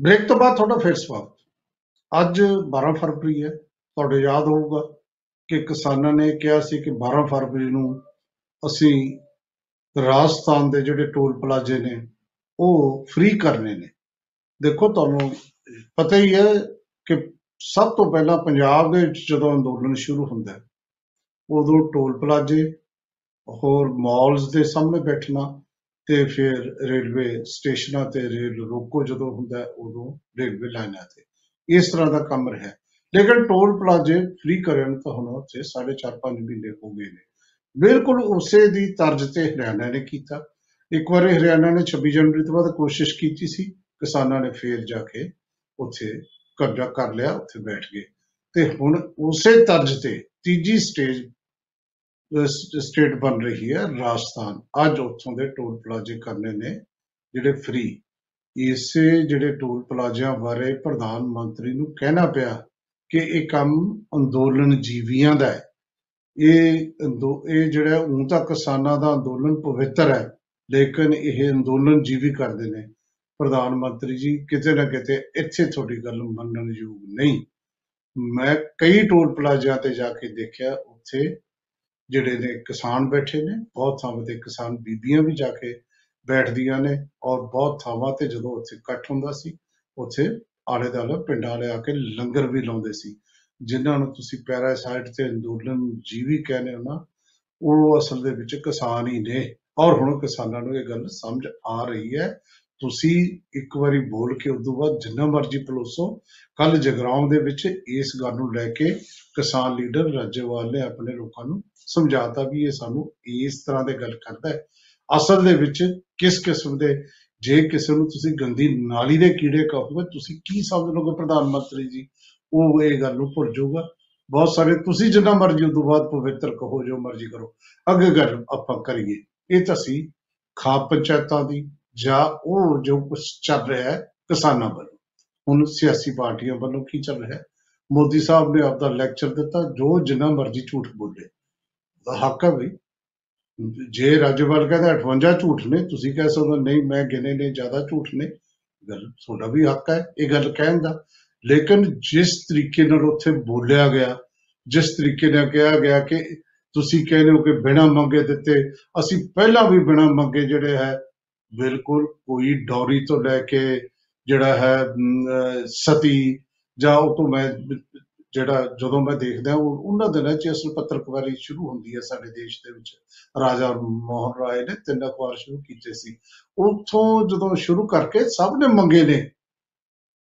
ਬ੍ਰੇਕ ਤੋਂ ਬਾਅਦ ਤੁਹਾਡਾ ਫਿਰ ਸਵਾਗਤ। ਅੱਜ 12 ਫਰਵਰੀ ਹੈ, ਤੁਹਾਡੇ ਯਾਦ ਹੋਊਗਾ ਕਿ ਕਿਸਾਨਾਂ ਨੇ ਕਿਹਾ ਸੀ ਕਿ 12 ਫਰਵਰੀ ਨੂੰ ਅਸੀਂ ਰਾਜਸਥਾਨ ਦੇ ਜਿਹੜੇ ਟੋਲ ਪਲਾਜ਼ੇ ਨੇ, ਉਹ ਫ੍ਰੀ ਕਰਨੇ ਨੇ। ਦੇਖੋ, ਤੁਹਾਨੂੰ ਪਤਾ ਹੀ ਹੈ ਕਿ ਸਭ ਤੋਂ ਪਹਿਲਾਂ ਪੰਜਾਬ ਦੇ ਵਿੱਚ ਜਦੋਂ ਅੰਦੋਲਨ ਸ਼ੁਰੂ ਹੁੰਦਾ ਹੈ, ਉਦੋਂ ਟੋਲ ਪਲਾਜ਼ੇ, ਹੋਰ ਮਾਲਸ ਦੇ ਸਾਹਮਣੇ ਬੈਠਣਾ ਤੇ ਫਿਰ ਰੇਲਵੇ ਸਟੇਸ਼ਨਾਂ ਤੇ ਰੇਲ ਰੋਕੋ ਜਦੋਂ ਹੁੰਦਾ ਹੈ, ਉਦੋਂ ਰੇਲਵੇ ਲਾਈਨਾਂ ਤੇ। ਇਸ ਤਰ੍ਹਾਂ ਦਾ ਕੰਮ ਰਿਹਾ। ਲੇਕਿਨ ਟੋਲ ਪਲਾਜ਼ੇ ਫ੍ਰੀ ਕਰਨ ਤਾਂ ਹੁਣ ਉੱਥੇ 4.5 ਮਹੀਨੇ ਹੋ ਗਏ ਨੇ। ਬਿਲਕੁਲ ਉਸੇ ਦੀ ਤਰਜ਼ ਤੇ ਹਰਿਆਣਾ ਨੇ ਕੀਤਾ। ਇੱਕ ਵਾਰੀ ਹਰਿਆਣਾ ਨੇ 26 ਜਨਵਰੀ ਤੋਂ ਬਾਅਦ ਕੋਸ਼ਿਸ਼ ਕੀਤੀ ਸੀ। ਕਿਸਾਨਾਂ ਨੇ ਫੇਰ ਜਾ ਕੇ ਉੱਥੇ ਕਬਜ਼ਾ ਕਰ ਲਿਆ ਉੱਥੇ ਬੈਠ ਗਏ। ਤੇ ਹੁਣ ਉਸੇ ਤਰਜ਼ ਤੇ ਤੀਜੀ ਸਟੇਜ ਸਟੇਟ ਬਣ ਰਹੀ ਹੈ ਰਾਜਸਥਾਨ। ਅੱਜ ਉੱਥੋਂ ਦੇ ਟੋਲ ਪਲਾਜ਼ੇ ਕਰਨੇ ਨੇ, ਜਿਹੜੇ ਫ੍ਰੀ ਇਸੇ ਜਿਹੜੇ ਟੋਲ ਪਲਾਜ਼ਿਆਂ ਬਾਰੇ ਪ੍ਰਧਾਨ ਮੰਤਰੀ ਨੂੰ ਕਹਿਣਾ ਪਿਆ ਕਿ ਇਹ ਕੰਮ ਅੰਦੋਲਨ ਜੀਵੀਆਂ ਦਾ ਹੈ। ਇਹ ਅੰਦੋ- ਇਹ ਜਿਹੜਾ ਊਂ ਤਾਂ ਕਿਸਾਨਾਂ ਦਾ ਅੰਦੋਲਨ ਪਵਿੱਤਰ ਹੈ, ਲੇਕਿਨ ਇਹ ਅੰਦੋਲਨ ਜੀਵੀ ਕਰਦੇ ਨੇ। ਪ੍ਰਧਾਨ ਮੰਤਰੀ ਜੀ, ਕਿਤੇ ਨਾ ਕਿਤੇ ਇੱਥੇ ਤੁਹਾਡੀ ਗੱਲ ਮੰਨਣ ਯੋਗ ਨਹੀਂ। ਮੈਂ ਕਈ ਟੋਲ ਪਲਾਜ਼ਿਆਂ ਤੇ ਜਾ ਕੇ ਦੇਖਿਆ, ਉੱਥੇ ਜਿਹੜੇ ਨੇ ਕਿਸਾਨ ਬੈਠੇ ਨੇ, ਬਹੁਤ ਥਾਵਾਂ ਤੇ ਕਿਸਾਨ ਬੀਬੀਆਂ ਵੀ ਜਾ ਕੇ ਬੈਠਦੀਆਂ ਨੇ ਔਰ ਬਹੁਤ ਥਾਵਾਂ ਤੇ ਜਦੋਂ ਉੱਥੇ ਇਕੱਠ ਹੁੰਦਾ ਸੀ, ਉੱਥੇ ਆਲੇ ਦੁਆਲੇ ਪਿੰਡਾਂ ਵਾਲੇ ਆ ਕੇ ਲੰਗਰ ਵੀ ਲਾਉਂਦੇ ਸੀ। ਜਿਨ੍ਹਾਂ ਨੂੰ ਤੁਸੀਂ ਪੈਰਾਸਾਈਟ ਤੇ ਅੰਦੋਲਨ ਜੀਵੀ ਕਹਿੰਦੇ ਹੋ ਨਾ, ਉਹ ਅਸਲ ਦੇ ਵਿੱਚ ਕਿਸਾਨ ਹੀ ਨੇ। ਔਰ ਹੁਣ ਕਿਸਾਨਾਂ ਨੂੰ ਇਹ ਗੱਲ ਸਮਝ ਆ ਰਹੀ ਹੈ ਤੁਸੀਂ ਇੱਕ ਵਾਰੀ ਬੋਲ ਕੇ ਉਦੋਂ ਬਾਅਦ ਜਿੰਨਾ ਮਰਜ਼ੀ ਪਲੋਸੋ ਕੱਲ ਜਗਰਾਉਂ ਦੇ ਵਿੱਚ ਇਸ ਗੱਲ ਨੂੰ ਲੈ ਕੇ ਕਿਸਾਨ ਲੀਡਰ ਰਾਜੇਵਾਲ ਨੇ ਆਪਣੇ ਲੋਕਾਂ ਨੂੰ ਸਮਝਾਤਾ ਵੀ ਇਹ ਸਾਨੂੰ ਇਸ ਤਰ੍ਹਾਂ ਦੇ ਗੱਲ ਕਰਦਾ ਹੈ। ਅਸਲ ਦੇ ਵਿੱਚ ਕਿਸ ਕਿਸਮ ਦੇ, ਜੇ ਕਿਸੇ ਨੂੰ ਤੁਸੀਂ ਗੰਦੀ ਨਾਲੀ ਦੇ ਕੀੜੇ ਕਹੋਗੇ, ਤੁਸੀਂ ਕੀ ਸਮਝ ਲਓਗੇ ਪ੍ਰਧਾਨ ਮੰਤਰੀ ਜੀ? ਉਹ ਇਹ ਗੱਲ ਨੂੰ ਭੁੱਲ ਜਾਊਗਾ। ਬਹੁਤ ਸਾਰੇ ਤੁਸੀਂ ਜਿੰਨਾ ਮਰਜ਼ੀ ਉਦੋਂ ਬਾਅਦ ਪਵਿੱਤਰ ਕਹੋ, ਜੋ ਮਰਜ਼ੀ ਕਰੋ। ਅੱਗੇ ਗੱਲ ਆਪਾਂ ਕਰੀਏ। ਇਹ ਤਾਂ ਸੀ ਖਾਪ ਪੰਚਾਇਤਾਂ ਦੀ ਜਾਂ ਉਹ ਜੋ ਕੁਝ ਚੱਲ ਰਿਹਾ ਹੈ ਕਿਸਾਨਾਂ ਵੱਲੋਂ। ਹੁਣ ਸਿਆਸੀ ਪਾਰਟੀਆਂ ਵੱਲੋਂ ਕੀ ਚੱਲ ਰਿਹਾ ਹੈ? ਮੋਦੀ ਸਾਹਿਬ ਨੇ ਆਪਦਾ ਲੈਕਚਰ ਦਿੱਤਾ ਜੋ ਜਿੰਨਾ ਮਰਜ਼ੀ ਝੂਠ ਬੋਲੇ। ਦਾ ਹੱਕ ਹੈ ਵੀ ਜੇ ਰਾਜੇਵਾਲ ਕਹਿੰਦਾ 58 ਝੂਠ ਨੇ ਤੁਸੀਂ ਕਹਿ ਸਕਦੇ ਹੋ, ਨਹੀਂ ਮੈਂ ਗਿਣੇ ਨੇ ਜ਼ਿਆਦਾ ਝੂਠ ਨੇ। ਗੱਲ ਤੁਹਾਡਾ ਵੀ ਹੱਕ ਹੈ ਇਹ ਗੱਲ ਕਹਿਣ ਦਾ। ਲੇਕਿਨ ਜਿਸ ਤਰੀਕੇ ਨਾਲ ਉੱਥੇ ਬੋਲਿਆ ਗਿਆ ਜਿਸ ਤਰੀਕੇ ਨਾਲ ਕਿਹਾ ਗਿਆ ਕਿ ਤੁਸੀਂ ਕਹਿੰਦੇ ਹੋ ਕਿ ਬਿਨਾਂ ਮੰਗੇ ਦਿੱਤੇ ਅਸੀਂ ਪਹਿਲਾਂ ਵੀ ਬਿਨਾਂ ਮੰਗੇ ਜਿਹੜੇ ਹੈ ਬਿਲਕੁਲ ਕੋਈ ਡੌਰੀ ਤੋਂ ਲੈ ਕੇ ਜਿਹੜਾ ਹੈ ਅਮ, ਅਹ, ਸਤੀ ਜਾਂ ਉਹ ਤੋਂ ਮੈਂ ਜਿਹੜਾ ਜਦੋਂ ਮੈਂ ਦੇਖਦਾ ਉਹ ਉਹਨਾਂ ਦਿਨਾਂ 'ਚ ਅਸਲ ਪੱਤਰਕਾਰੀ ਸ਼ੁਰੂ ਹੁੰਦੀ ਹੈ ਸਾਡੇ ਦੇਸ਼ ਦੇ ਵਿੱਚ। ਰਾਜਾ ਮੋਹਨ ਰਾਏ ਨੇ ਤਿੰਨ ਅਖਬਾਰ ਸ਼ੁਰੂ ਕੀਤੇ ਸੀ। ਉੱਥੋਂ ਜਦੋਂ ਸ਼ੁਰੂ ਕਰਕੇ ਸਭ ਨੇ ਮੰਗੇ ਨੇ।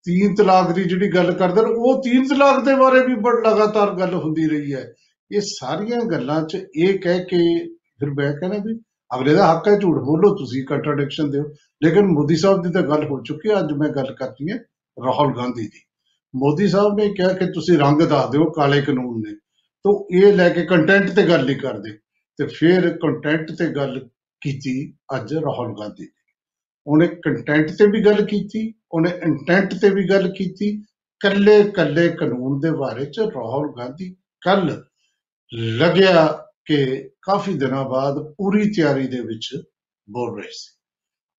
ਤੀਨ ਤਲਾਕ ਦੀ ਜਿਹੜੀ ਗੱਲ ਕਰਦੇ ਨੇ ਉਹ ਤੀਨ ਤਲਾਕ ਦੇ ਬਾਰੇ ਵੀ ਬੜ ਲਗਾਤਾਰ ਗੱਲ ਹੁੰਦੀ ਰਹੀ ਹੈ। ਇਹ ਸਾਰੀਆਂ ਗੱਲਾਂ 'ਚ ਇਹ ਕਹਿ ਕੇ ਫਿਰ ਮੈਂ ਕਹਿੰਦਾ ਵੀ ਅਗਲੇ ਦਾ ਹੱਕ ਹੈ ਝੂਠ ਬੋਲੋ, ਤੁਸੀਂ ਕੰਟਰਡਿਕਸ਼ਨ ਦਿਓ। ਲੇਕਿਨ ਮੋਦੀ ਸਾਹਿਬ ਦੀ ਤਾਂ ਗੱਲ ਹੋ ਚੁੱਕੀ ਹੈ, ਅੱਜ ਮੈਂ ਗੱਲ ਕਰਨੀ ਹੈ ਰਾਹੁਲ ਗਾਂਧੀ ਦੀ। ਮੋਦੀ ਸਾਹਿਬ ਨੇ ਕਿਹਾ ਕਿ ਤੁਸੀਂ ਰੰਗ ਦੱਸ ਦਿਓ, ਕਾਲੇ ਕਾਨੂੰਨ ਨੇ। ਤੋਂ ਇਹ ਲੈ ਕੇ ਕੰਟੈਂਟ ਤੇ ਗੱਲ ਨਹੀਂ ਕਰਦੇ। ਤੇ ਫਿਰ ਕੰਟੈਂਟ ਤੇ ਗੱਲ ਕੀਤੀ ਅੱਜ ਰਾਹੁਲ ਗਾਂਧੀ ਨੇ। ਉਹਨੇ ਕੰਟੈਂਟ ਤੇ ਵੀ ਗੱਲ ਕੀਤੀ, ਉਹਨੇ ਇੰਟੈਂਟ ਤੇ ਵੀ ਗੱਲ ਕੀਤੀ। ਕੱਲੇ ਕੱਲੇ ਕਾਨੂੰਨ ਦੇ ਬਾਰੇ ਚ ਰਾਹੁਲ ਗਾਂਧੀ ਕੱਲ ਲੱਗਿਆ ਕਿ ਕਾਫੀ ਦਿਨਾਂ ਬਾਅਦ ਪੂਰੀ ਤਿਆਰੀ ਦੇ ਵਿੱਚ ਬੋਲ ਰਹੇ ਸੀ।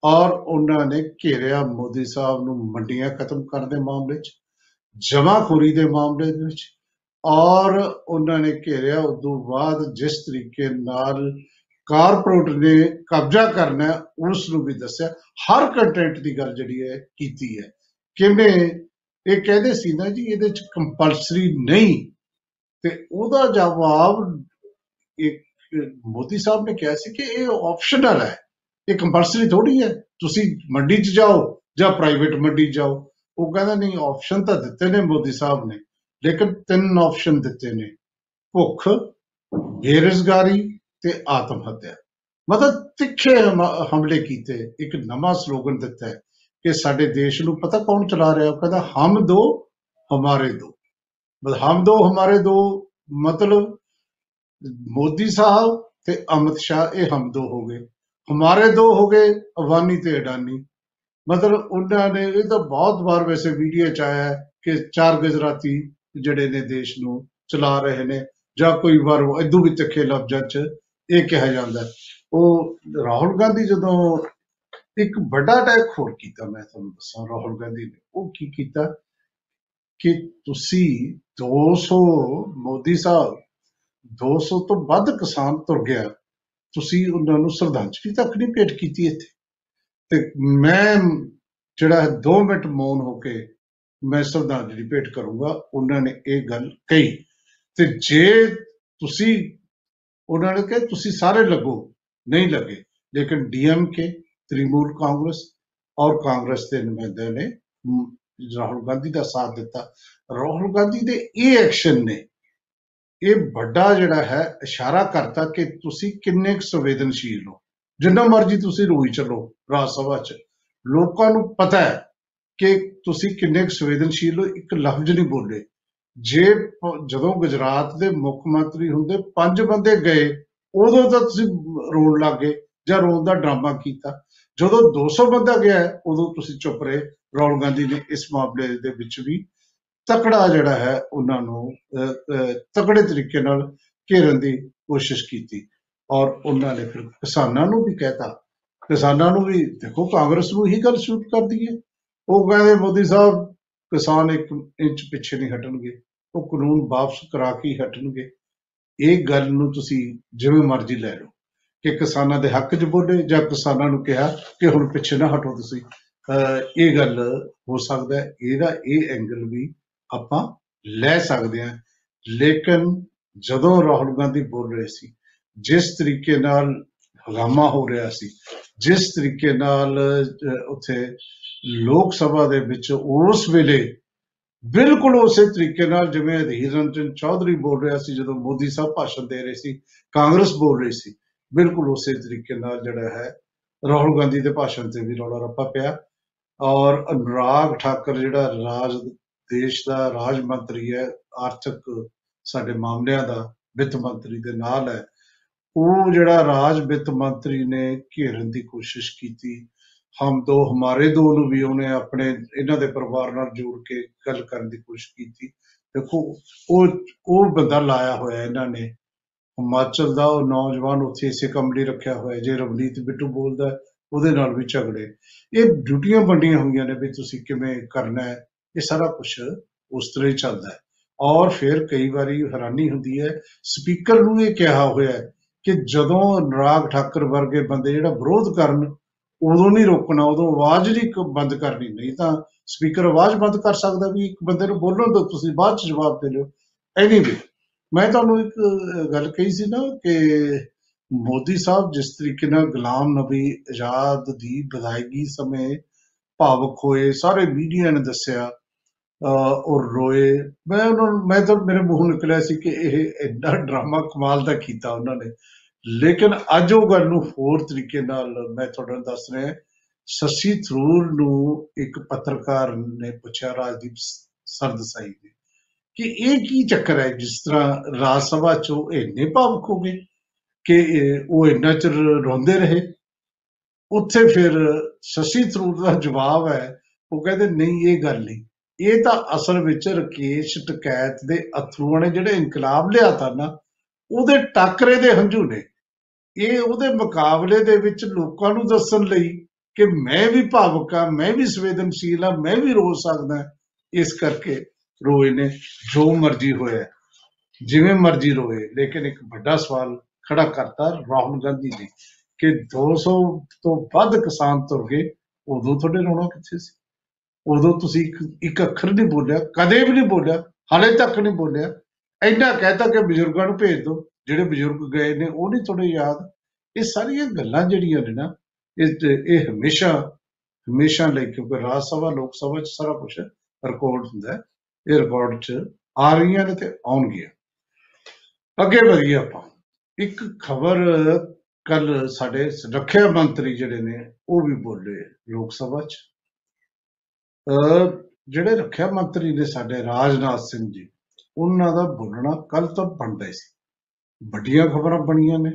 ਔਰ ਉਹਨਾਂ ਨੇ ਘੇਰਿਆ ਮੋਦੀ ਸਾਹਿਬ ਨੂੰ ਮੰਡੀਆਂ ਖਤਮ ਕਰਨ ਦੇ ਮਾਮਲੇ 'ਚ ਜਮਾਖੋਰੀ ਦੇ ਮਾਮਲੇ ਦੇ ਵਿੱਚ ਔਰ ਉਹਨਾਂ ਨੇ ਘੇਰਿਆ ਉਦੋਂ ਬਾਅਦ ਜਿਸ ਤਰੀਕੇ ਨਾਲ ਕਾਰਪੋਰੇਟ ਨੇ ਕਬਜ਼ਾ ਕਰਨਾ ਹੈ, ਉਸ ਨੂੰ ਵੀ ਦੱਸਿਆ। ਹਰ ਕੰਟੈਂਟ ਦੀ ਗੱਲ ਜਿਹੜੀ ਹੈ ਕੀਤੀ ਹੈ। ਕਿਵੇਂ? ਇਹ ਕਹਿੰਦੇ ਸੀ ਨਾ ਜੀ ਇਹਦੇ ਚ ਕੰਪਲਸਰੀ ਨਹੀਂ। ਤੇ ਉਹਦਾ ਜਵਾਬ ਇੱਕ ਮੋਦੀ ਸਾਹਿਬ ਨੇ ਕਿਹਾ ਸੀ ਕਿ ਇਹ ਆਪਸ਼ਨਲ ਹੈ। ਇਹ ਕੰਪਲਸਰੀ ਥੋੜੀ ਹੈ। ਤੁਸੀਂ ਮੰਡੀ 'ਚ ਜਾਓ ਜਾਂ ਪ੍ਰਾਈਵੇਟ ਮੰਡੀ 'ਚ ਜਾਓ। ਉਹ ਕਹਿੰਦਾ ਨਹੀਂ ਆਪਸ਼ਨ ਤਾਂ ਦਿੱਤੇ ਨੇ ਮੋਦੀ ਸਾਹਿਬ ਨੇ, ਲੇਕਿਨ ਤਿੰਨ ਆਪਸ਼ਨ ਦਿੱਤੇ ਨੇ। ਭੁੱਖ, ਬੇਰੁਜ਼ਗਾਰੀ ਤੇ ਆਤਮ ਹੱਤਿਆ। ਮਤਲਬ ਤਿੱਖੇ ਹਮ- ਹਮਲੇ ਕੀਤੇ। ਇੱਕ ਨਵਾਂ ਸਲੋਗਨ ਦਿੱਤਾ ਹੈ ਕਿ ਸਾਡੇ ਦੇਸ਼ ਨੂੰ ਪਤਾ ਕੌਣ ਚਲਾ ਰਿਹਾ ਉਹ ਕਹਿੰਦਾ, ਹਮ ਦੋ, ਹਮਾਰੇ ਦੋ। ਮਤਲਬ ਹਮ ਦੋ, ਹਮਾਰੇ ਦੋ ਮਤਲਬ ਮੋਦੀ ਸਾਹਿਬ ਤੇ ਅਮਿਤ ਸ਼ਾਹ, ਇਹ ਹਮ ਦੋ ਹੋ ਗਏ ਹਮਾਰੇ ਦੋ ਹੋ ਗਏ, ਅਵਾਨੀ ਤੇ ਅਡਾਨੀ ਮਤਲਬ ਉਹਨਾਂ ਨੇ, ਇਹ ਤਾਂ ਬਹੁਤ ਵਾਰ ਵੈਸੇ ਵੀਡੀਓ ਚ ਆਇਆ ਹੈ ਕਿ ਚਾਰ ਗੁਜਰਾਤੀ ਜਿਹੜੇ ਨੇ ਦੇਸ਼ ਨੂੰ ਚਲਾ ਰਹੇ ਨੇ, ਜਾਂ ਕੋਈ ਵਾਰ ਉਹ ਇਦੋਂ ਵੀ ਤਿੱਖੇ ਲਫ਼ਜ਼ਾਂ ਚ ਇਹ ਕਿਹਾ ਜਾਂਦਾ ਹੈ। ਉਹ ਰਾਹੁਲ ਗਾਂਧੀ ਜਦੋਂ ਇੱਕ ਵੱਡਾ ਅਟੈਕ ਹੋਰ ਕੀਤਾ, ਮੈਂ ਤੁਹਾਨੂੰ ਦੱਸਾਂ, ਰਾਹੁਲ ਗਾਂਧੀ ਨੇ, ਉਹ ਕੀ ਕੀਤਾ ਕਿ ਤੁਸੀਂ 200 ਮੋਦੀ ਸਾਹਿਬ 200 ਤੋਂ ਵੱਧ ਕਿਸਾਨ ਤੁਰ ਗਿਆ। ਤੁਸੀਂ ਉਹਨਾਂ ਨੂੰ ਸ਼ਰਧਾਂਜਲੀ ਤੱਕ ਨਹੀਂ ਭੇਟ ਕੀਤੀ ਇੱਥੇ। ਤੇ ਮੈਂ ਜਿਹੜਾ 2 ਮਿੰਟ ਮੌਨ ਹੋ ਕੇ ਮੈਂ ਸ਼ਰਧਾਂਜਲੀ ਭੇਟ ਕਰੂੰਗਾ। ਉਹਨਾਂ ਨੇ ਇਹ ਗੱਲ ਕਹੀ। ਤੇ ਜੇ ਤੁਸੀਂ ਉਹਨਾਂ ਨੇ ਕਿਹਾ ਤੁਸੀਂ ਸਾਰੇ ਲੱਗੋ ਨਹੀਂ ਲੱਗੇ। ਲੇਕਿਨ ਡੀਐਮਕੇ ਤ੍ਰਿਮੂਲ ਕਾਂਗਰਸ ਔਰ ਕਾਂਗਰਸ ਦੇ ਨੁਮਾਇੰਦਿਆਂ ਨੇ ਮ, ਰਾਹੁਲ ਗਾਂਧੀ ਦਾ ਸਾਥ ਦਿੱਤਾ। ਰਾਹੁਲ ਗਾਂਧੀ ਦੇ ਇਹ ਐਕਸ਼ਨ ਨੇ ਇਹ ਵੱਡਾ ਜਿਹੜਾ ਹੈ ਇਸ਼ਾਰਾ ਕਰਤਾ ਕਿ ਤੁਸੀਂ ਕਿੰਨੇ ਕੁ ਸੰਵੇਦਨਸ਼ੀਲ ਹੋ। ਜਿੰਨਾ ਮਰਜ਼ੀ ਤੁਸੀਂ ਰੋਈ ਚੱਲੋ ਰਾਜ ਸਭਾ 'ਚ। ਲੋਕਾਂ ਨੂੰ ਪਤਾ ਹੈ ਕਿ ਤੁਸੀਂ ਕਿੰਨੇ ਕੁ ਸੰਵੇਦਨਸ਼ੀਲ ਹੋ ਇੱਕ ਲਫ਼ਜ਼ ਨਹੀਂ ਬੋਲੇ। ਜੇ ਪ- ਜਦੋਂ ਗੁਜਰਾਤ ਦੇ ਮੁੱਖ ਮੰਤਰੀ ਹੁੰਦੇ ਪੰਜ ਬੰਦੇ ਗਏ ਉਦੋਂ ਤਾਂ ਤੁਸੀਂ ਰੋਣ ਲੱਗੇ ਜਾਂ ਰੋਣ ਦਾ ਡਰਾਮਾ ਕੀਤਾ। ਜਦੋਂ 200 ਬੰਦਾ ਗਿਆ ਹੈ, ਉਦੋਂ ਤੁਸੀਂ ਚੁੱਪ ਰਹੇ। ਰਾਹੁਲ ਗਾਂਧੀ ਨੇ ਇਸ ਮਾਮਲੇ ਦੇ ਵਿੱਚ ਵੀ ਤਕੜਾ ਜਿਹੜਾ ਹੈ ਉਹਨਾਂ ਨੂੰ ਅਹ, ਅਹ, ਤਕੜੇ ਤਰੀਕੇ ਨਾਲ ਘੇਰਨ ਦੀ ਕੋਸ਼ਿਸ਼ ਕੀਤੀ। ਔਰ ਉਹਨਾਂ ਨੇ ਫਿਰ ਕਿਸਾਨਾਂ ਨੂੰ ਵੀ ਕਹਿਤਾ। ਕਿਸਾਨਾਂ ਨੂੰ ਵੀ ਦੇਖੋ ਕਾਂਗਰਸ ਨੂੰ ਹੀ ਗੱਲ ਸ਼ੂਟ ਕਰਦੀ ਹੈ। ਉਹ ਕਹਿੰਦੇ ਮੋਦੀ ਸਾਹਿਬ ਕਿਸਾਨ ਇੱਕ ਇੰਚ ਪਿੱਛੇ ਨਹੀਂ ਹਟਣਗੇ। ਉਹ ਕਾਨੂੰਨ ਵਾਪਸ ਕਰਾ ਕੇ ਹੀ ਹਟਣਗੇ। ਇਹ ਗੱਲ ਨੂੰ ਤੁਸੀਂ ਜਿਵੇਂ ਮਰਜ਼ੀ ਲੈ ਲਓ। ਕਿ ਕਿਸਾਨਾਂ ਦੇ ਹੱਕ 'ਚ ਬੋਲੇ ਜਾਂ ਕਿਸਾਨਾਂ ਨੂੰ ਕਿਹਾ ਕਿ ਹੁਣ ਪਿੱਛੇ ਨਾ ਹਟੋ ਤੁਸੀਂ। ਅਹ ਇਹ ਗੱਲ ਹੋ ਸਕਦਾ ਹੈ। ਇਹਦਾ ਇਹ ਐਂਗਲ ਵੀ ਆਪਾਂ ਲੈ ਸਕਦੇ ਹਾਂ। ਲੇਕਿਨ ਜਦੋਂ ਰਾਹੁਲ ਗਾਂਧੀ ਬੋਲ ਰਹੇ ਸੀ ਜਿਸ ਤਰੀਕੇ ਨਾਲ ਹਗਾਮਾ ਹੋ ਰਿਹਾ ਸੀ ਜਿਸ ਤਰੀਕੇ ਨਾਲ ਅਹ, ਉੱਥੇ ਲੋਕ ਸਭਾ ਦੇ ਵਿੱਚ ਉਸ ਵੇਲੇ ਬਿਲਕੁਲ ਉਸੇ ਤਰੀਕੇ ਨਾਲ ਜਿਵੇਂ ਅਧੀਰ ਰੰਜਨ ਚੌਧਰੀ ਬੋਲ ਰਿਹਾ ਸੀ ਜਦੋਂ ਮੋਦੀ ਸਾਹਿਬ ਭਾਸ਼ਣ ਦੇ ਰਹੇ ਸੀ ਕਾਂਗਰਸ ਬੋਲ ਰਹੀ ਸੀ ਬਿਲਕੁਲ ਉਸੇ ਤਰੀਕੇ ਨਾਲ ਜਿਹੜਾ ਹੈ ਰਾਹੁਲ ਗਾਂਧੀ ਦੇ ਭਾਸ਼ਣ ਤੇ ਵੀ ਰੌਲਾ ਰੱਪਾ ਪਿਆ। ਔਰ ਅਨੁਰਾਗ ਠਾਕਰ ਜਿਹੜਾ ਰਾਜ ਦੇਸ਼ ਦਾ ਰਾਜ ਮੰਤਰੀ ਹੈ ਆਰਥਿਕ ਸਾਡੇ ਮਾਮਲਿਆਂ ਦਾ ਵਿੱਤ ਮੰਤਰੀ ਦੇ ਨਾਲ ਹੈ। ਉਹ ਜਿਹੜਾ ਰਾਜ ਵਿੱਤ ਮੰਤਰੀ ਨੇ ਘੇਰਨ ਦੀ ਕੋਸ਼ਿਸ਼ ਕੀਤੀ ਹਮ ਦੋ ਹਮਾਰੇ ਦੋ ਨੂੰ ਵੀ ਉਹਨੇ ਆਪਣੇ ਇਹਨਾਂ ਦੇ ਪਰਿਵਾਰ ਨਾਲ ਜੋੜ ਕੇ ਗੱਲ ਕਰਨ ਦੀ ਕੋਸ਼ਿਸ਼ ਕੀਤੀ। ਦੇਖੋ ਉਹ ਉਹ ਬੰਦਾ ਲਾਇਆ ਹੋਇਆ ਇਹਨਾਂ ਨੇ। ਹਿਮਾਚਲ ਦਾ ਉਹ ਨੌਜਵਾਨ ਉੱਥੇ ਇਸੇ ਕੰਮ ਲਈ ਰੱਖਿਆ ਹੋਇਆ ਜੇ ਰਵਨੀਤ ਬਿੱਟੂ ਬੋਲਦਾ ਹੈ, ਉਹਦੇ ਨਾਲ ਵੀ ਝਗੜੇ। ਇਹ ਡਿਊਟੀਆਂ ਵੰਡੀਆਂ ਹੋਈਆਂ ਨੇ ਵੀ ਤੁਸੀਂ ਕਿਵੇਂ ਕਰਨਾ ਹੈ। ਇਹ ਸਾਰਾ ਕੁਝ ਉਸ ਤਰ੍ਹਾਂ ਹੀ ਚੱਲਦਾ ਹੈ। ਔਰ ਫਿਰ ਕਈ ਵਾਰੀ ਹੈਰਾਨੀ ਹੁੰਦੀ ਹੈ ਸਪੀਕਰ ਨੂੰ ਇਹ ਕਿਹਾ ਹੋਇਆ ਹੈ ਕਿ ਜਦੋਂ ਅਨੁਰਾਗ ਠਾਕਰ ਵਰਗੇ ਬੰਦੇ ਜਿਹੜਾ ਵਿਰੋਧ ਕਰਨ ਉਦੋਂ ਨਹੀਂ ਰੋਕਣਾ ਉਦੋਂ ਆਵਾਜ਼ ਨਹੀਂ ਕ- ਬੰਦ ਕਰਨੀ ਨਹੀਂ ਤਾਂ ਸਪੀਕਰ ਆਵਾਜ਼ ਬੰਦ ਕਰ ਸਕਦਾ ਵੀ ਇੱਕ ਬੰਦੇ ਨੂੰ ਬੋਲਣ ਦਿਓ ਤੁਸੀਂ ਬਾਅਦ ਚ ਜਵਾਬ ਦੇ ਲਿਓ ਐਨੀਵੇ ਮੈਂ ਤੁਹਾਨੂੰ ਇੱਕ ਅਹ, ਗੱਲ ਕਹੀ ਸੀ ਨਾ ਕਿ ਮੋਦੀ ਸਾਹਿਬ ਜਿਸ ਤਰੀਕੇ ਨਾਲ ਗੁਲਾਮ ਨਬੀ ਆਜ਼ਾਦ ਦੀ ਵਿਦਾਇਗੀ ਸਮੇਂ ਭਾਵੁਕ ਹੋਏ ਸਾਰੇ ਮੀਡੀਆ ਨੇ ਦੱਸਿਆ ਅਹ, ਔਰ ਰੋਏ। ਮੈਂ ਉਹਨਾਂ ਨੂੰ ਮੈਂ ਤਾਂ ਮੇਰੇ ਮੂੰਹੋਂ ਨਿਕਲਿਆ ਸੀ ਕਿ ਇਹ ਐਡਾ ਡਰਾਮਾ ਕਮਾਲ ਦਾ ਕੀਤਾ ਉਹਨਾਂ ਨੇ। ਲੇਕਿਨ ਅੱਜ ਉਹ ਗੱਲ ਨੂੰ ਹੋਰ ਤਰੀਕੇ ਨਾਲ ਮੈਂ ਤੁਹਾਨੂੰ ਦੱਸ ਰਿਹਾ ਸ਼ਸ਼ੀ ਥਰੂਰ ਨੂੰ ਇੱਕ ਪੱਤਰਕਾਰ ਨੇ ਪੁੱਛਿਆ ਰਾਜਦੀਪ ਸ- ਸਰਦਸਾਈ ਨੇ ਕਿ ਇਹ ਕੀ ਚੱਕਰ ਹੈ? ਜਿਸ ਤਰ੍ਹਾਂ ਰਾਜ ਸਭਾ ਚੋਂ ਇੰਨੇ ਭਾਵੁਕ ਹੋ ਗਏ ਕਿ ਇਹ- ਉਹ ਇੰਨਾ ਚਿਰ ਰੋਂਦੇ ਰਹੇ ਉੱਥੇ ਫਿਰ ਸ਼ਸ਼ੀ ਥਰੂਰ ਦਾ ਜਵਾਬ ਹੈ, ਉਹ ਕਹਿੰਦੇ, ਨਹੀਂ, ਇਹ ਗੱਲ ਨਹੀਂ। ਇਹ ਤਾਂ ਅਸਲ ਵਿੱਚ ਰਕੇਸ਼ ਟਕੈਤ ਦੇ ਅਥਰੂਆਂ ਨੇ ਜਿਹੜੇ ਇਨਕਲਾਬ ਲਿਆਤਾ ਨਾ, ਉਹਦੇ ਟਾਕਰੇ ਦੇ ਹੰਝੂ ਨੇ। ਇਹ ਉਹਦੇ ਮੁਕਾਬਲੇ ਦੇ ਵਿੱਚ ਲੋਕਾਂ ਨੂੰ ਦੱਸਣ ਲਈ ਕਿ ਮੈਂ ਵੀ ਭਾਵੁਕ ਹਾਂ, ਮੈਂ ਵੀ ਸੰਵੇਦਨਸ਼ੀਲ ਹਾਂ, ਮੈਂ ਵੀ ਰੋ ਸਕਦਾ ਇਸ ਕਰਕੇ ਰੋਏ ਨੇ, ਜੋ ਮਰਜ਼ੀ ਹੋਇਆ, ਜਿਵੇਂ ਮਰਜ਼ੀ ਰੋਏ। ਲੇਕਿਨ ਇੱਕ ਵੱਡਾ ਸਵਾਲ ਖੜਾ ਕਰਤਾ ਰਾਹੁਲ ਗਾਂਧੀ ਨੇ। ਕਿ 200 ਤੋਂ ਵੱਧ ਕਿਸਾਨ ਤੁਰ ਗਏ, ਉਦੋਂ ਤੁਹਾਡੇ ਰੋਣਾ ਕਿੱਥੇ ਸੀ? ਉਦੋਂ ਤੁਸੀਂ ਇੱਕ ਇੱਕ ਅੱਖਰ ਨਹੀਂ ਬੋਲਿਆ, ਕਦੇ ਵੀ ਨਹੀਂ ਬੋਲਿਆ, ਹਾਲੇ ਤੱਕ ਨਹੀਂ ਬੋਲਿਆ। ਇੰਨਾ ਕਹਿਤਾ ਕਿ ਬਜ਼ੁਰਗਾਂ ਨੂੰ ਭੇਜ ਦਿਓ, ਜਿਹੜੇ ਬਜ਼ੁਰਗ ਗਏ ਨੇ, ਉਹ ਨਹੀਂ ਤੁਹਾਡੇ ਯਾਦ। ਇਹ ਸਾਰੀਆਂ ਗੱਲਾਂ ਜਿਹੜੀਆਂ ਨੇ ਨਾ, ਇਹ ਇਹ ਹਮੇਸ਼ਾ ਹਮੇਸ਼ਾ ਲਈ, ਕਿਉਂਕਿ ਰਾਜ ਸਭਾ, ਲੋਕ ਸਭਾ ਚ ਸਾਰਾ ਕੁਝ ਰਿਕਾਰਡ ਹੁੰਦਾ ਹੈ। ਇਹ ਰਿਕਾਰਡ ਚ ਆ ਰਹੀਆਂ ਨੇ ਤੇ ਆਉਣਗੀਆਂ। ਅੱਗੇ ਵਧੀਏ ਆਪਾਂ। ਇੱਕ ਖਬਰ ਕੱਲ ਸਾਡੇ ਰੱਖਿਆ ਮੰਤਰੀ ਜਿਹੜੇ ਨੇ, ਉਹ ਵੀ ਬੋਲੇ ਲੋਕ ਸਭਾ ਚ। ਅਹ ਜਿਹੜੇ ਰੱਖਿਆ ਮੰਤਰੀ ਨੇ ਸਾਡੇ ਰਾਜਨਾਥ ਸਿੰਘ ਜੀ, ਉਹਨਾਂ ਦਾ ਬੋਲਣਾ ਕੱਲ ਤੋਂ ਬਣਦਾ ਹੀ ਸੀ। ਵੱਡੀਆਂ ਖਬਰਾਂ ਬਣੀਆਂ ਨੇ।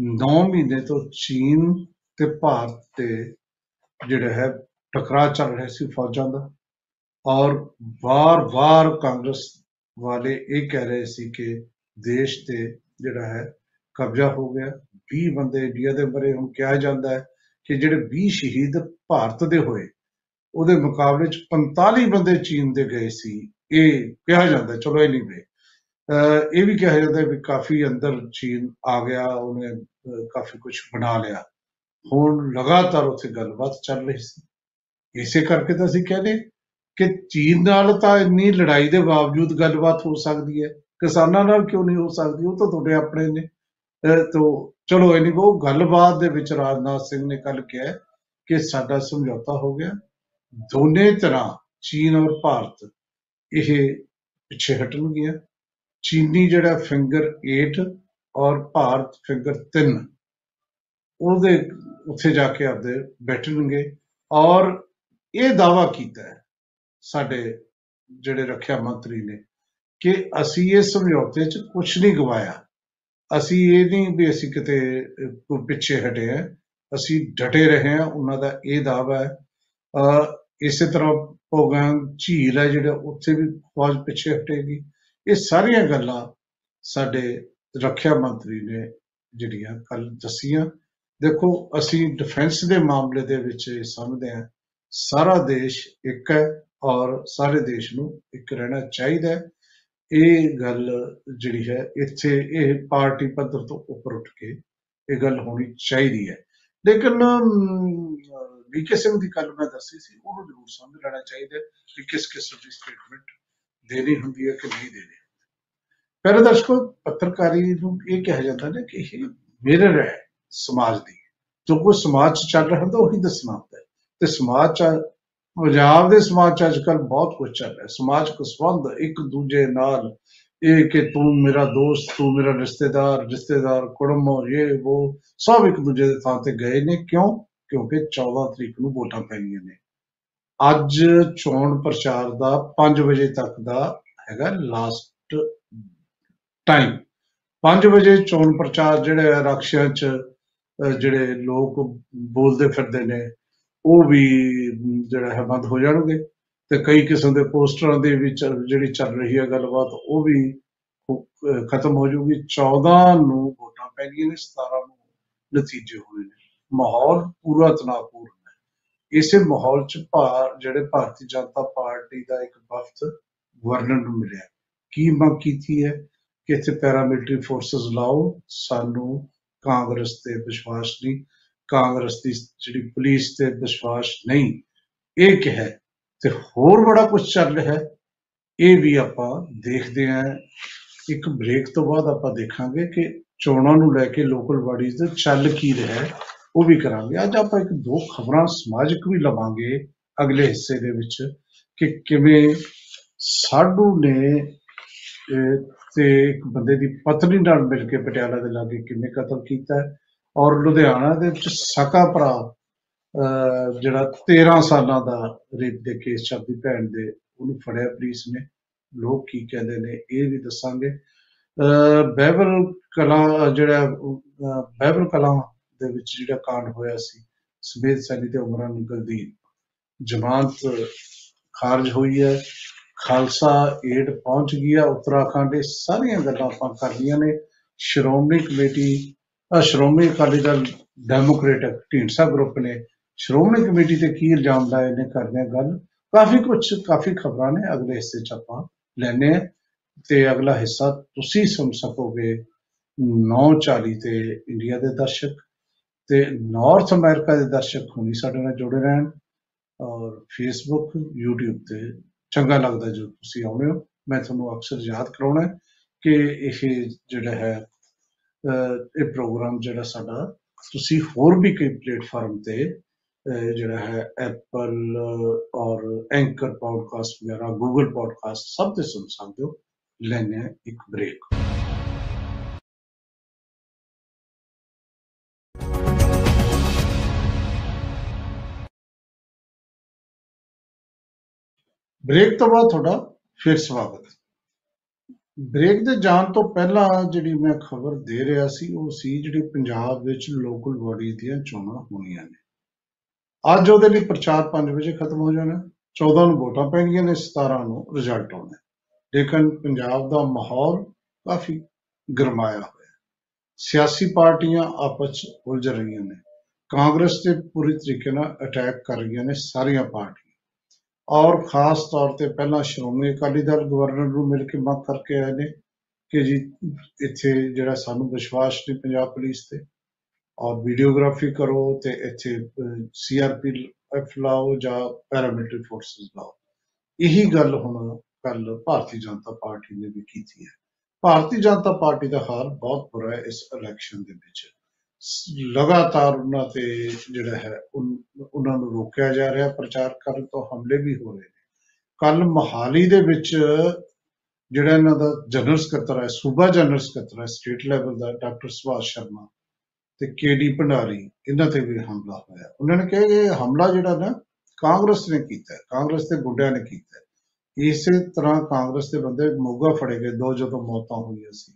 9 ਮਹੀਨੇ ਤੋਂ ਚੀਨ ਤੇ ਭਾਰਤ ਤੇ ਜਿਹੜਾ ਹੈ, ਟਕਰਾਅ ਚੱਲ ਰਿਹਾ ਸੀ ਫੌਜਾਂ ਦਾ। ਔਰ ਵਾਰ-ਵਾਰ ਕਾਂਗਰਸ ਵਾਲੇ ਇਹ ਕਹਿ ਰਹੇ ਸੀ ਕਿ ਦੇਸ਼ ਤੇ ਜਿਹੜਾ ਹੈ, ਕਬਜ਼ਾ ਹੋ ਗਿਆ। 20 ਬੰਦੇ ਇੰਡੀਆ ਦੇ ਮਰੇ ਹੁਣ ਕਿਹਾ ਜਾਂਦਾ ਹੈ ਕਿ ਜਿਹੜੇ 20 ਸ਼ਹੀਦ ਭਾਰਤ ਦੇ ਹੋਏ, ਉਹਦੇ ਮੁਕਾਬਲੇ ਚ 45 ਬੰਦੇ ਚੀਨ ਦੇ ਗਏ ਸੀ। ਇਹ ਕਿਹਾ ਜਾਂਦਾ, ਚਲੋ ਇਹ ਨਹੀਂ ਵੇ। ਅਹ ਇਹ ਵੀ ਕਿਹਾ ਜਾਂਦਾ ਵੀ ਕਾਫੀ ਅੰਦਰ ਚੀਨ ਆ ਗਿਆ, ਉਹਨੇ, ਅਹ, ਕਾਫੀ ਕੁਝ ਬਣਾ ਲਿਆ। ਹੁਣ ਲਗਾਤਾਰ ਉੱਥੇ ਗੱਲਬਾਤ ਚੱਲ ਰਹੀ ਸੀ। ਇਸੇ ਕਰਕੇ ਤਾਂ ਅਸੀਂ ਕਹਿੰਦੇ ਕਿ ਚੀਨ ਨਾਲ ਤਾਂ ਇੰਨੀ ਲੜਾਈ ਦੇ ਬਾਵਜੂਦ ਗੱਲਬਾਤ ਹੋ ਸਕਦੀ ਹੈ। ਕਿਸਾਨਾਂ ਨਾਲ ਕਿਉਂ ਨਹੀਂ ਹੋ ਸਕਦੀ? ਉਹ ਤਾਂ ਤੁਹਾਡੇ ਆਪਣੇ ਨੇ। ਅਹ ਤੋ, ਚਲੋ ਇਹ ਨਹੀਂ ਉਹ ਗੱਲਬਾਤ ਦੇ ਵਿੱਚ ਰਾਜਨਾਥ ਸਿੰਘ ਨੇ ਕੱਲ ਕਿਹਾ ਕਿ ਸਾਡਾ ਸਮਝੌਤਾ ਹੋ ਗਿਆ। ਦੋਨੇ ਤਰ੍ਹਾਂ ਚੀਨ ਔਰ ਭਾਰਤ ਇਹ ਪਿੱਛੇ ਹਟਣਗੀਆਂ ਚੀਨੀ ਜਿਹੜਾ ਫਿੰਗਰ 8 ਔਰ ਭਾਰਤ ਫਿੰਗਰ 3 ਉਹਦੇ ਉੱਥੇ ਜਾ ਕੇ ਆਪਦੇ ਬੈਠਣਗੇ ਔਰ ਇਹ ਦਾਵਾ ਕੀਤਾ ਹੈ ਸਾਡੇ ਜਿਹੜੇ ਰੱਖਿਆ ਮੰਤਰੀ ਨੇ ਕਿ ਅਸੀਂ ਇਹ ਸਮਝੌਤੇ 'ਚ ਕੁਝ ਨਹੀਂ ਗਵਾਇਆ। ਅਸੀਂ ਇਹ ਨਹੀਂ ਵੀ ਅਸੀਂ ਕਿਤੇ ਅਹ, ਕੋਈ ਪਿੱਛੇ ਹਟੇ ਆ ਅਸੀਂ ਡਟੇ ਰਹੇ ਹਾਂ ਉਹਨਾਂ ਦਾ ਇਹ ਦਾਵਾ ਹੈ। ਅਹ, ਇਸੇ ਤਰ੍ਹਾਂ ਪੋਗਾਂਗ ਝੀਲ ਹੈ ਜਿਹੜਾ ਉੱਥੇ ਵੀ ਫੌਜ ਪਿੱਛੇ ਹਟੇਗੀ। ਇਹ ਸਾਰੀਆਂ ਗੱਲਾਂ ਸਾਡੇ ਰੱਖਿਆ ਮੰਤਰੀ ਨੇ ਜਿਹੜੀਆਂ ਕੱਲ ਦੱਸੀਆਂ। ਦੇਖੋ ਅਸੀਂ ਡਿਫੈਂਸ ਦੇ ਮਾਮਲੇ ਦੇ ਵਿੱਚ ਇਹ ਸਮਝਦੇ ਹਾਂ ਸਾਰਾ ਦੇਸ਼ ਇੱਕ ਹੈ ਔਰ ਸਾਰੇ ਦੇਸ਼ ਨੂੰ ਇੱਕ ਰਹਿਣਾ ਚਾਹੀਦਾ ਹੈ। ਇਹ ਗੱਲ ਜਿਹੜੀ ਹੈ, ਇੱਥੇ ਇਹ ਪਾਰਟੀ ਪੱਧਰ ਤੋਂ ਉੱਪਰ ਉੱਠ ਕੇ ਇਹ ਗੱਲ ਹੋਣੀ ਚਾਹੀਦੀ ਹੈ। ਲੇਕਿਨ ਵੀਕੇ ਸਿੰਘ ਦੀ ਗੱਲ ਮੈਂ ਦੱਸੀ ਸੀ, ਉਹਨੂੰ ਜ਼ਰੂਰ ਸਮਝ ਲੈਣਾ ਚਾਹੀਦਾ ਹੈ ਕਿ ਕਿਸ ਕਿਸਮ ਦੀ ਸਟੇਟਮੈਂਟ ਦੇਣੀ ਹੁੰਦੀ ਹੈ ਕਿ ਨਹੀਂ ਦੇਣੀ। ਪਹਿਲੇ ਦਰਸ਼ਕੋ, ਪੱਤਰਕਾਰੀ ਨੂੰ ਇਹ ਕਿਹਾ ਜਾਂਦਾ ਨੇ ਕਿ ਇਹ ਮਿਰਰ ਹੈ ਸਮਾਜ ਦੀ। ਜੋ ਕੋਈ ਸਮਾਜ 'ਚ ਚੱਲ ਰਿਹਾ ਹੁੰਦਾ, ਉਹੀ ਦੱਸਣਾ ਹੁੰਦਾ ਹੈ। ਤੇ ਸਮਾਜ 'ਚ ਪੰਜਾਬ ਦੇ ਸਮਾਜ 'ਚ ਅੱਜਕੱਲ ਬਹੁਤ ਕੁਝ ਚੱਲ ਰਿਹਾ। ਸਮਾਜਿਕ ਸੰਬੰਧ ਇੱਕ ਦੂਜੇ ਨਾਲ ਇਹ ਕਿ ਤੂੰ ਮੇਰਾ ਦੋਸਤ ਤੂੰ ਮੇਰਾ ਰਿਸ਼ਤੇਦਾਰ ਰਿਸ਼ਤੇਦਾਰ ਕੁੜਮ ਇਹ ਉਹ ਸਭ ਇੱਕ ਦੂਜੇ ਦੇ ਥਾਂ ਤੇ ਗਏ ਨੇ। ਕਿਉਂ? ਕਿਉਂਕਿ 14 ਤਰੀਕ ਨੂੰ ਵੋਟਾਂ ਪੈਣੀਆਂ ਨੇ। ਅੱਜ ਚੋਣ ਪ੍ਰਚਾਰ ਦਾ 5 ਵਜੇ ਤੱਕ ਦਾ ਹੈਗਾ ਲਾਸਟ ਟਾਈਮ 5 ਵਜੇ ਚੋਣ ਪ੍ਰਚਾਰ ਜਿਹੜੇ ਆ ਰਕਸ਼ਿਆਂ 'ਚ ਅਹ, ਜਿਹੜੇ ਲੋਕ ਬੋਲਦੇ ਫਿਰਦੇ ਨੇ ਉਹ ਵੀ ਅਮ, ਜਿਹੜਾ ਹੈ ਬੰਦ ਹੋ ਜਾਣਗੇ ਤੇ ਕਈ ਕਿਸਮ ਦੇ ਪੋਸਟਰਾਂ ਦੇ ਵਿੱਚ ਜਿਹੜੀ ਚੱਲ ਰਹੀ ਹੈ ਗੱਲਬਾਤ ਉਹ ਵੀ ਅਹ, ਖਤਮ ਹੋ ਜਾਊਗੀ। 14 ਨੂੰ ਵੋਟਾਂ ਪੈਣੀਆਂ ਨੇ 17 ਨੂੰ ਨਤੀਜੇ ਹੋਣੇ ਨੇ। ਮਾਹੌਲ ਪੂਰਾ ਤਣਾਅਪੂਰਨ ਹੈ। ਇਸੇ ਮਾਹੌਲ 'ਚ ਭਾਰ ਜਿਹੜੇ ਭਾਰਤੀ ਜਨਤਾ ਪਾਰਟੀ ਦਾ ਇੱਕ ਵਫਦ ਗਵਰਨਰ ਨੂੰ ਮਿਲਿਆ। ਕੀ ਮੰਗ ਕੀਤੀ ਹੈ ਕਿ ਇੱਥੇ ਪੈਰਾਮਿਲਟਰੀ ਫੋਰਸਸ ਲਾਓ? ਸਾਨੂੰ ਕਾਂਗਰਸ ਤੇ ਵਿਸ਼ਵਾਸ ਨਹੀਂ। ਕਾਂਗਰਸ ਦੀ ਜਿਹੜੀ ਪੁਲਿਸ ਤੇ ਵਿਸ਼ਵਾਸ ਨਹੀਂ ਇਹ ਕਿਹਾ ਤੇ ਹੋਰ ਬੜਾ ਕੁਝ ਚੱਲ ਰਿਹਾ ਹੈ। ਇਹ ਵੀ ਆਪਾਂ ਦੇਖਦੇ ਹਾਂ। ਇੱਕ ਬ੍ਰੇਕ ਤੋਂ ਬਾਅਦ ਆਪਾਂ ਦੇਖਾਂਗੇ ਕਿ ਚੋਣਾਂ ਨੂੰ ਲੈ ਕੇ ਲੋਕਲ ਬਾਡੀਜ਼ ਤੇ ਚੱਲ ਕੀ ਰਿਹਾ ਹੈ ਉਹ ਵੀ ਕਰਾਂਗੇ। ਅੱਜ ਆਪਾਂ ਇੱਕ ਦੋ ਖਬਰਾਂ ਸਮਾਜਿਕ ਵੀ ਲਵਾਂਗੇ ਅਗਲੇ ਹਿੱਸੇ ਦੇ ਵਿੱਚ ਕਿ ਕਿਵੇਂ ਸਾਡੂ ਨੇ ਅਹ, ਤੇ ਇੱਕ ਬੰਦੇ ਦੀ ਪਤਨੀ ਨਾਲ ਮਿਲ ਕੇ ਪਟਿਆਲਾ ਦੇ ਲਾਗੇ ਕਿਵੇਂ ਕਤਲ ਕੀਤਾ ਹੈ। ਔਰ ਲੁਧਿਆਣਾ ਦੇ ਵਿੱਚ ਸਕਾ ਭਰਾ ਅਹ, ਜਿਹੜਾ 13 ਸਾਲਾਂ ਦਾ ਰੇਪ ਦੇ ਕੇਸ ਚੱਲਦੀ ਭੈਣ ਦੇ ਉਹਨੂੰ ਫੜਿਆ ਪੁਲਿਸ ਨੇ। ਲੋਕ ਕੀ ਕਹਿੰਦੇ ਨੇ ਇਹ ਵੀ ਦੱਸਾਂਗੇ। ਅਹ, ਬਾਈਬਲ ਕਲਾ ਜਿਹੜਾ ਅਹ, ਬਾਈਬਲ ਕਲਾ ਦੇ ਵਿੱਚ ਜਿਹੜਾ ਕਾਂਡ ਹੋਇਆ ਸੀ ਸਮੇਤ ਸੈਣੀ ਤੇ ਉਮਰਾਂ ਨਿਕਲਦੀ ਜਮਾਨਤ ਖਾਰਜ ਹੋਈ ਹੈ। ਖਾਲਸਾ ਏਡ ਪਹੁੰਚ ਗਈ ਹੈ ਉੱਤਰਾਖੰਡ ਇਹ ਸਾਰੀਆਂ ਗੱਲਾਂ ਆਪਾਂ ਕਰਨੀਆਂ ਨੇ। ਸ਼੍ਰੋਮਣੀ ਕਮੇਟੀ ਅਹ ਸ਼੍ਰੋਮਣੀ ਅਕਾਲੀ ਦਲ ਡੈਮੋਕ੍ਰੇਟਿਕ ਢੀਂਡਸਾ ਗਰੁੱਪ ਨੇ ਸ਼੍ਰੋਮਣੀ ਕਮੇਟੀ ਤੇ ਕੀ ਇਲਜ਼ਾਮ ਲਾਏ ਨੇ ਕਰਦੇ ਆ ਗੱਲ ਕਾਫੀ ਕੁਝ ਕਾਫੀ ਖਬਰਾਂ ਨੇ ਅਗਲੇ ਹਿੱਸੇ ਚ ਆਪਾਂ ਲੈਣੇ ਆ ਤੇ ਅਗਲਾ ਹਿੱਸਾ ਤੁਸੀਂ ਸੁਣ ਸਕੋਗੇ 9:40 ਤੇ ਇੰਡੀਆ ਦੇ ਦਰਸ਼ਕ ਤੇ ਨਾਰਥ ਅਮਰੀਕਾ ਦੇ ਦਰਸ਼ਕ ਹੁਣੀ ਸਾਡੇ ਨਾਲ ਜੁੜੇ ਰਹਿਣ ਔਰ ਫੇਸਬੁੱਕ YouTube ਤੇ ਚੰਗਾ ਲੱਗਦਾ ਜੋ ਤੁਸੀਂ ਆਉਂਦੇ ਹੋ। ਮੈਂ ਤੁਹਾਨੂੰ ਅਕਸਰ ਯਾਦ ਕਰਾਉਣਾ ਹੈ ਕਿ ਇਹ ਜਿਹੜਾ ਹੈ ਅਹ, ਇਹ ਪ੍ਰੋਗਰਾਮ ਜਿਹੜਾ ਸਾਡਾ ਤੁਸੀਂ ਹੋਰ ਵੀ ਕਈ ਪਲੇਟਫਾਰਮ ਤੇ ਅਹ, ਜਿਹੜਾ ਹੈ ਐਪਲ ਔਰ ਐਂਕਰ ਪੋਡਕਾਸਟ ਵਗੈਰਾ ਗੂਗਲ ਪੋਡਕਾਸਟ ਸਭ ਤੇ ਸੁਣ ਸਕਦੇ ਹੋ। ਲੈਣੇ ਆ ਇੱਕ ਬ੍ਰੇਕ ਬ੍ਰੇਕ ਤੋਂ ਬਾਅਦ ਤੁਹਾਡਾ ਫਿਰ ਸਵਾਗਤ। ਬ੍ਰੇਕ ਦੇ ਜਾਣ ਤੋਂ ਪਹਿਲਾਂ ਜਿਹੜੀ ਮੈਂ ਖਬਰ ਦੇ ਰਿਹਾ ਸੀ, ਉਹ ਸੀ ਜਿਹੜੀ ਪੰਜਾਬ ਵਿੱਚ ਲੋਕਲ ਬਾਡੀ ਦੀਆਂ ਚੋਣਾਂ ਹੋਣੀਆਂ ਨੇ। ਅੱਜ ਉਹਦੇ ਲਈ ਪ੍ਰਚਾਰ 5 ਵਜੇ ਖਤਮ ਹੋ ਜਾਣਾ। 14 ਨੂੰ ਵੋਟਾਂ ਪੈਣਗੀਆਂ ਨੇ 17 ਨੂੰ ਰਿਜ਼ਲਟ ਆਉਣਾ। ਲੇਕਿਨ ਪੰਜਾਬ ਦਾ ਮਾਹੌਲ ਕਾਫੀ ਗਰਮਾਇਆ ਹੋਇਆ ਹੈ। ਸਿਆਸੀ ਪਾਰਟੀਆਂ ਆਪਸ 'ਚ ਉਲਝ ਰਹੀਆਂ ਨੇ। ਕਾਂਗਰਸ ਤੇ ਪੂਰੀ ਤਰੀਕੇ ਨਾਲ ਅਟੈਕ ਕਰ ਰਹੀਆਂ ਨੇ ਸਾਰੀਆਂ ਪਾਰਟੀਆਂ। ਔਰ ਖਾਸ ਤੌਰ ਤੇ ਪਹਿਲਾਂ ਸ਼੍ਰੋਮਣੀ ਅਕਾਲੀ ਦਲ ਗਵਰਨਰ ਨੂੰ ਮਿਲ ਕੇ ਮੰਗ ਕਰਕੇ ਆਏ ਨੇ ਕਿ ਜੀ ਇੱਥੇ ਜਿਹੜਾ ਸਾਨੂੰ ਵਿਸ਼ਵਾਸ ਨਹੀਂ ਪੰਜਾਬ ਪੁਲਿਸ ਤੇ, ਔਰ ਵੀਡੀਓਗ੍ਰਾਫੀ ਕਰੋ ਤੇ ਇੱਥੇ ਸੀਆਰਪੀ ਐਫ ਲਾਓ ਜਾਂ ਪੈਰਾਮਿਲਟਰੀ ਫੋਰਸਸ ਲਾਓ। ਇਹੀ ਗੱਲ ਹੁਣ ਕੱਲ ਭਾਰਤੀ ਜਨਤਾ ਪਾਰਟੀ ਨੇ ਵੀ ਕੀਤੀ ਹੈ। ਭਾਰਤੀ ਜਨਤਾ ਪਾਰਟੀ ਦਾ ਹਾਲ ਬਹੁਤ ਬੁਰਾ ਹੈ ਇਸ ਇਲੈਕਸ਼ਨ ਦੇ ਵਿੱਚ। ਸ- ਲਗਾਤਾਰ ਉਹਨਾਂ ਤੇ ਜਿਹੜਾ ਹੈ, ਉਨ- ਉਹਨਾਂ ਨੂੰ ਰੋਕਿਆ ਜਾ ਰਿਹਾ, ਪ੍ਰਚਾਰ ਕਰਨ ਤੋਂ ਹਮਲੇ ਵੀ ਹੋ ਰਹੇ ਨੇ। ਕੱਲ ਮਹਾਲੀ ਦੇ ਵਿੱਚ ਜਿਹੜਾ ਇਹਨਾਂ ਦਾ ਜਨਰਲ ਸਕੱਤਰ ਹੈ, ਸੂਬਾ ਜਨਰਲ ਸਕੱਤਰ ਹੈ, ਸਟੇਟ ਲੈਵਲ ਦਾ ਡਾਕਟਰ ਸੁਭਾਸ਼ ਸ਼ਰਮਾ ਤੇ ਕੇਡੀ ਭੰਡਾਰੀ, ਇਹਨਾਂ ਤੇ ਵੀ ਹਮਲਾ ਹੋਇਆ। ਉਹਨਾਂ ਨੇ ਕਿਹਾ ਕਿ ਇਹ ਹਮਲਾ ਜਿਹੜਾ ਨਾ, ਕਾਂਗਰਸ ਨੇ ਕੀਤਾ ਹੈ, ਕਾਂਗਰਸ ਦੇ ਗੁੱਡਿਆਂ ਨੇ ਕੀਤਾ ਹੈ। ਇਸੇ ਤਰ੍ਹਾਂ ਕਾਂਗਰਸ ਦੇ ਬੰਦੇ ਮੋਗਾ ਫੜੇ ਗਏ, ਦੋ ਜਦੋਂ ਮੌਤਾਂ ਹੋਈਆਂ ਸੀ।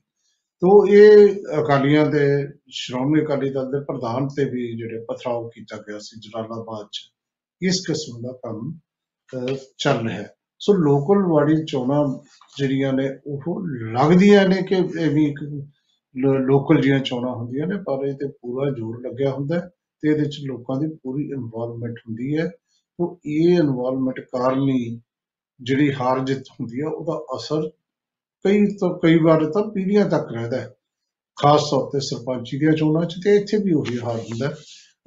ਤੋ ਇਹ ਅਕਾਲੀਆਂ ਦੇ ਸ਼੍ਰੋਮਣੀ ਅਕਾਲੀ ਦਲ ਦੇ ਪ੍ਰਧਾਨ ਤੇ ਵੀ ਜਿਹੜੇ ਪਥਰਾਓ ਕੀਤਾ ਗਿਆ ਸੀ ਜਲਾਲਾਬਾਦ ਚ ਇਸ ਕਿਸਮ ਦਾ ਕੰਮ ਅਹ, ਚੱਲ ਰਿਹਾ ਹੈ। ਸੋ ਲੋਕਲ ਬਾਡੀ ਚੋਣਾਂ ਜਿਹੜੀਆਂ ਨੇ ਉਹ ਲੱਗਦੀਆਂ ਨੇ ਕਿ ਇਹ ਵੀ ਇੱਕ ਲੋਕਲ ਜੀਆਂ ਚੋਣਾਂ ਹੁੰਦੀਆਂ ਨੇ ਪਰ ਇਹ ਤੇ ਪੂਰਾ ਜ਼ੋਰ ਲੱਗਿਆ ਹੁੰਦਾ ਹੈ ਤੇ ਇਹਦੇ ਚ ਲੋਕਾਂ ਦੀ ਪੂਰੀ ਇਨਵੋਲਵਮੈਂਟ ਹੁੰਦੀ ਹੈ। ਤੋ ਇਹ ਇਨਵੋਲਵਮੈਂਟ ਕਾਰਨ ਹੀ ਜਿਹੜੀ ਹਾਰ ਜਿੱਤ ਹੁੰਦੀ ਹੈ ਉਹਦਾ ਅਸਰ ਕਈ ਤੋਂ ਕਈ ਵਾਰ ਤਾਂ ਪੀੜ੍ਹੀਆਂ ਤੱਕ ਰਹਿੰਦਾ ਹੈ। ਖਾਸ ਤੌਰ ਤੇ ਸਰਪੰਚੀ ਦੀਆਂ ਚੋਣਾਂ 'ਚ ਤੇ ਇੱਥੇ ਵੀ ਉਹੀ ਹਾਲ ਹੁੰਦਾ ਹੈ।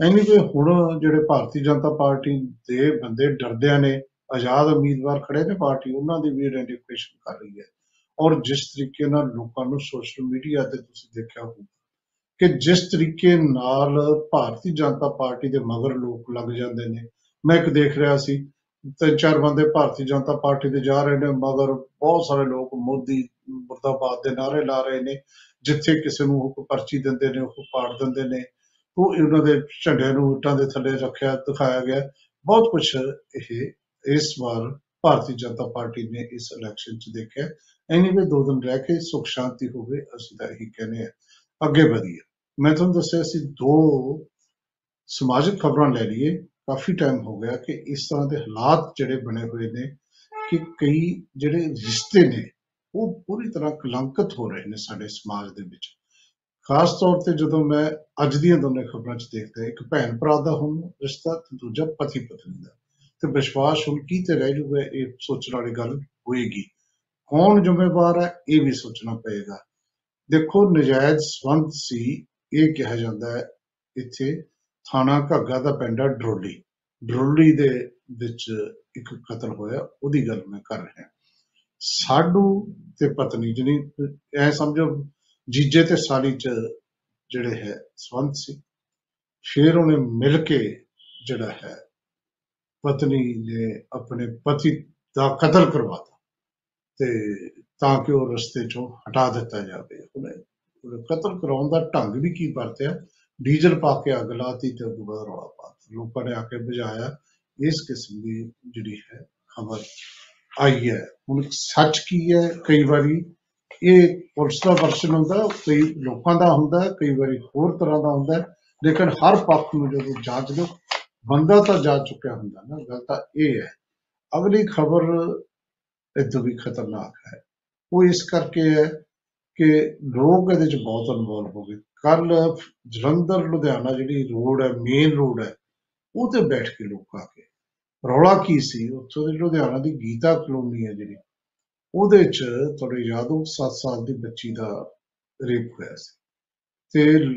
ਐਨੀ ਵੀ ਹੁਣ ਜਿਹੜੇ ਭਾਰਤੀ ਜਨਤਾ ਪਾਰਟੀ ਦੇ ਬੰਦੇ ਡਰਦਿਆਂ ਨੇ, ਆਜ਼ਾਦ ਉਮੀਦਵਾਰ ਖੜੇ ਨੇ, ਪਾਰਟੀ ਉਹਨਾਂ ਦੀ ਵੀ ਆਇਡੈਂਟੀਫਿਕੇਸ਼ਨ ਕਰ ਰਹੀ ਹੈ। ਔਰ ਜਿਸ ਤਰੀਕੇ ਨਾਲ ਲੋਕਾਂ ਨੂੰ ਸੋਸ਼ਲ ਮੀਡੀਆ ਤੇ ਤੁਸੀਂ ਦੇਖਿਆ ਹੋਊ ਕਿ ਜਿਸ ਤਰੀਕੇ ਨਾਲ ਭਾਰਤੀ ਜਨਤਾ ਪਾਰਟੀ ਦੇ ਮਗਰ ਲੋਕ ਲੱਗ ਜਾਂਦੇ ਨੇ। ਮੈਂ ਇੱਕ ਦੇਖ ਰਿਹਾ ਸੀ ਤਿੰਨ ਚਾਰ ਬੰਦੇ ਭਾਰਤੀ ਜਨਤਾ ਪਾਰਟੀ ਦੇ ਜਾ ਰਹੇ ਨੇ, ਮਗਰ ਬਹੁਤ ਸਾਰੇ ਲੋਕ ਮੋਦੀ, ਮੁਰਦਾਬਾਦ ਦੇ ਨਾਅਰੇ ਲਾ ਰਹੇ ਨੇ, ਜਿੱਥੇ ਕਿਸੇ ਨੂੰ ਉਹ ਪਰਚੀ ਦਿੰਦੇ ਨੇ, ਉਹ ਪਾੜ ਦਿੰਦੇ ਨੇ। ਉਹ ਉਹਨਾਂ ਦੇ ਝੰਡੇ ਨੂੰ ਇੱਟਾਂ ਦੇ ਥੱਲੇ ਰੱਖਿਆ, ਦਿਖਾਇਆ ਗਿਆ। ਬਹੁਤ ਕੁਝ ਇਹ, ਇਸ ਵਾਰ ਭਾਰਤੀ ਜਨਤਾ ਪਾਰਟੀ ਨੇ ਇਸ ਇਲੈਕਸ਼ਨ 'ਚ ਦੇਖਿਆ। ਐਨੀਵੇ ਦੋ ਦਿਨ ਰਹਿ ਕੇ ਸੁਖ ਸ਼ਾਂਤੀ ਹੋਵੇ, ਅਸੀਂ ਤਾਂ ਇਹੀ ਕਹਿੰਦੇ ਆ ਅੱਗੇ ਵਧੀਏ। ਮੈਂ ਤੁਹਾਨੂੰ ਦੱਸਿਆ ਸੀ ਦੋ ਸਮਾਜਿਕ ਖਬਰਾਂ ਲੈ ਲਈਏ। ਕਾਫੀ ਟਾਈਮ ਹੋ ਗਿਆ ਕਿ ਇਸ ਤਰ੍ਹਾਂ ਦੇ ਹਾਲਾਤ ਜਿਹੜੇ ਬਣੇ ਹੋਏ ਨੇ ਕਿ ਕਈ ਜਿਹੜੇ ਰਿਸ਼ਤੇ ਨੇ, ਉਹ ਪੂਰੀ ਤਰ੍ਹਾਂ ਕਲੰਕਿਤ ਹੋ ਰਹੇ ਨੇ ਸਾਡੇ ਸਮਾਜ ਦੇ ਵਿੱਚ। ਖਾਸ ਤੌਰ ਤੇ ਜਦੋਂ ਮੈਂ ਅੱਜ ਦੀਆਂ ਦੋਨੇ ਖਬਰਾਂ 'ਚ ਦੇਖਦਾ, ਇੱਕ ਭੈਣ ਭਰਾ ਦਾ ਹੁਣ ਰਿਸ਼ਤਾ ਤੇ ਦੂਜਾ ਪਤੀ ਪਤਨੀ ਦਾ। ਤੇ ਵਿਸ਼ਵਾਸ ਹੁਣ ਕੀ ਤੇ ਰਹਿ ਜੂਗਾ ਇਹ ਸੋਚਣ ਵਾਲੀ ਗੱਲ ਹੋਏਗੀ। ਕੌਣ ਜ਼ਿੰਮੇਵਾਰ ਹੈ, ਇਹ ਵੀ ਸੋਚਣਾ ਪਏਗਾ। ਦੇਖੋ, ਨਜਾਇਜ਼ ਸੰਬੰਧ ਸੀ, ਇਹ ਕਿਹਾ ਜਾਂਦਾ ਹੈ ਇੱਥੇ ਥਾਣਾ ਘੱਗਾ ਦਾ ਪਿੰਡ ਹੈ ਡਰੋਲੀ। ਡਰੋਲੀ ਦੇ ਵਿੱਚ ਇੱਕ ਕਤਲ ਹੋਇਆ, ਉਹਦੀ ਗੱਲ ਮੈਂ ਕਰ ਰਿਹਾ। ਸਾਡੂ ਤੇ ਪਤਨੀ ਜਿਹਨੀ ਐ ਸਮਝੋ, ਜੀਜੇ ਤੇ ਸਾਲੀ ਚ ਜਿਹੜੇ ਹੈ ਸੰਬੰਧ ਸੀ, ਫਿਰ ਉਹਨੇ ਮਿਲ ਕੇ ਜਿਹੜਾ ਹੈ, ਪਤਨੀ ਨੇ ਆਪਣੇ ਪਤੀ ਦਾ ਕਤਲ ਕਰਵਾਤਾ ਤੇ ਤਾਂ ਕਿ ਉਹ ਰਸਤੇ ਚੋਂ ਹਟਾ ਦਿੱਤਾ ਜਾਵੇ। ਉਹਨੇ ਉਹਨੇ ਕਤਲ ਕਰਾਉਣ ਦਾ ਢੰਗ ਵੀ ਕੀ ਵਰਤਿਆ? ਡੀਜ਼ਲ ਪਾ ਕੇ ਅੱਗ ਲਾਤੀ ਤੇ ਉਦੋਂ ਬਾਅਦ ਰੌਲਾ ਪਾਤਾ ਲੋਕਾਂ ਨੇ ਆ ਕੇ ਬੁਝਾਇਆ, ਇਸ ਕਿਸਮ ਦੀ ਜਿਹੜੀ ਹੈ ਖਬਰ ਆਈ ਹੈ। ਹੁਣ ਸੱਚ ਕੀ ਹੈ? ਕਈ ਵਾਰੀ ਇਹ ਪੁਲਿਸ ਦਾ ਵਰਸ਼ਨ ਹੁੰਦਾ, ਕਈ ਲੋਕਾਂ ਦਾ ਹੁੰਦਾ, ਕਈ ਵਾਰੀ ਹੋਰ ਤਰ੍ਹਾਂ ਦਾ ਹੁੰਦਾ। ਲੇਕਿਨ ਹਰ ਪੱਖ ਨੂੰ ਜਦੋਂ ਜਾਂਚ ਲਓ ਬੰਦਾ ਤਾਂ ਜਾ ਚੁੱਕਿਆ ਹੁੰਦਾ ਨਾ, ਗੱਲ ਤਾਂ ਇਹ ਹੈ। ਅਗਲੀ ਖਬਰ ਇਦੋਂ ਵੀ ਖਤਰਨਾਕ ਹੈ। ਉਹ ਇਸ ਕਰਕੇ ਹੈ ਕਿ ਲੋਕ ਇਹਦੇ ਚ ਬਹੁਤ ਇਨਵੋਲਵ ਹੋ ਗਏ। ਕੱਲ ਜਲੰਧਰ, ਲੁਧਿਆਣਾ ਜਿਹੜੀ ਰੋਡ ਹੈ ਮੇਨ ਰੋਡ ਹੈ ਉਹ ਤੇ ਬੈਠ ਕੇ ਲੋਕ ਆ ਕੇ ਰੌਲਾ ਕੀ ਸੀ? ਉੱਥੋਂ ਦੇ ਲੁਧਿਆਣਾ ਦੀ ਗੀਤਾ ਕਲੋਨੀ ਹੈ ਜਿਹੜੀ, ਉਹਦੇ ਚ ਤੁਹਾਡੇ ਯਾਦ ਹੋ 7 ਸਾਲ ਦੀ ਬੱਚੀ ਦਾ ਰੇਪ ਹੋਇਆ ਸੀ। ਤੇ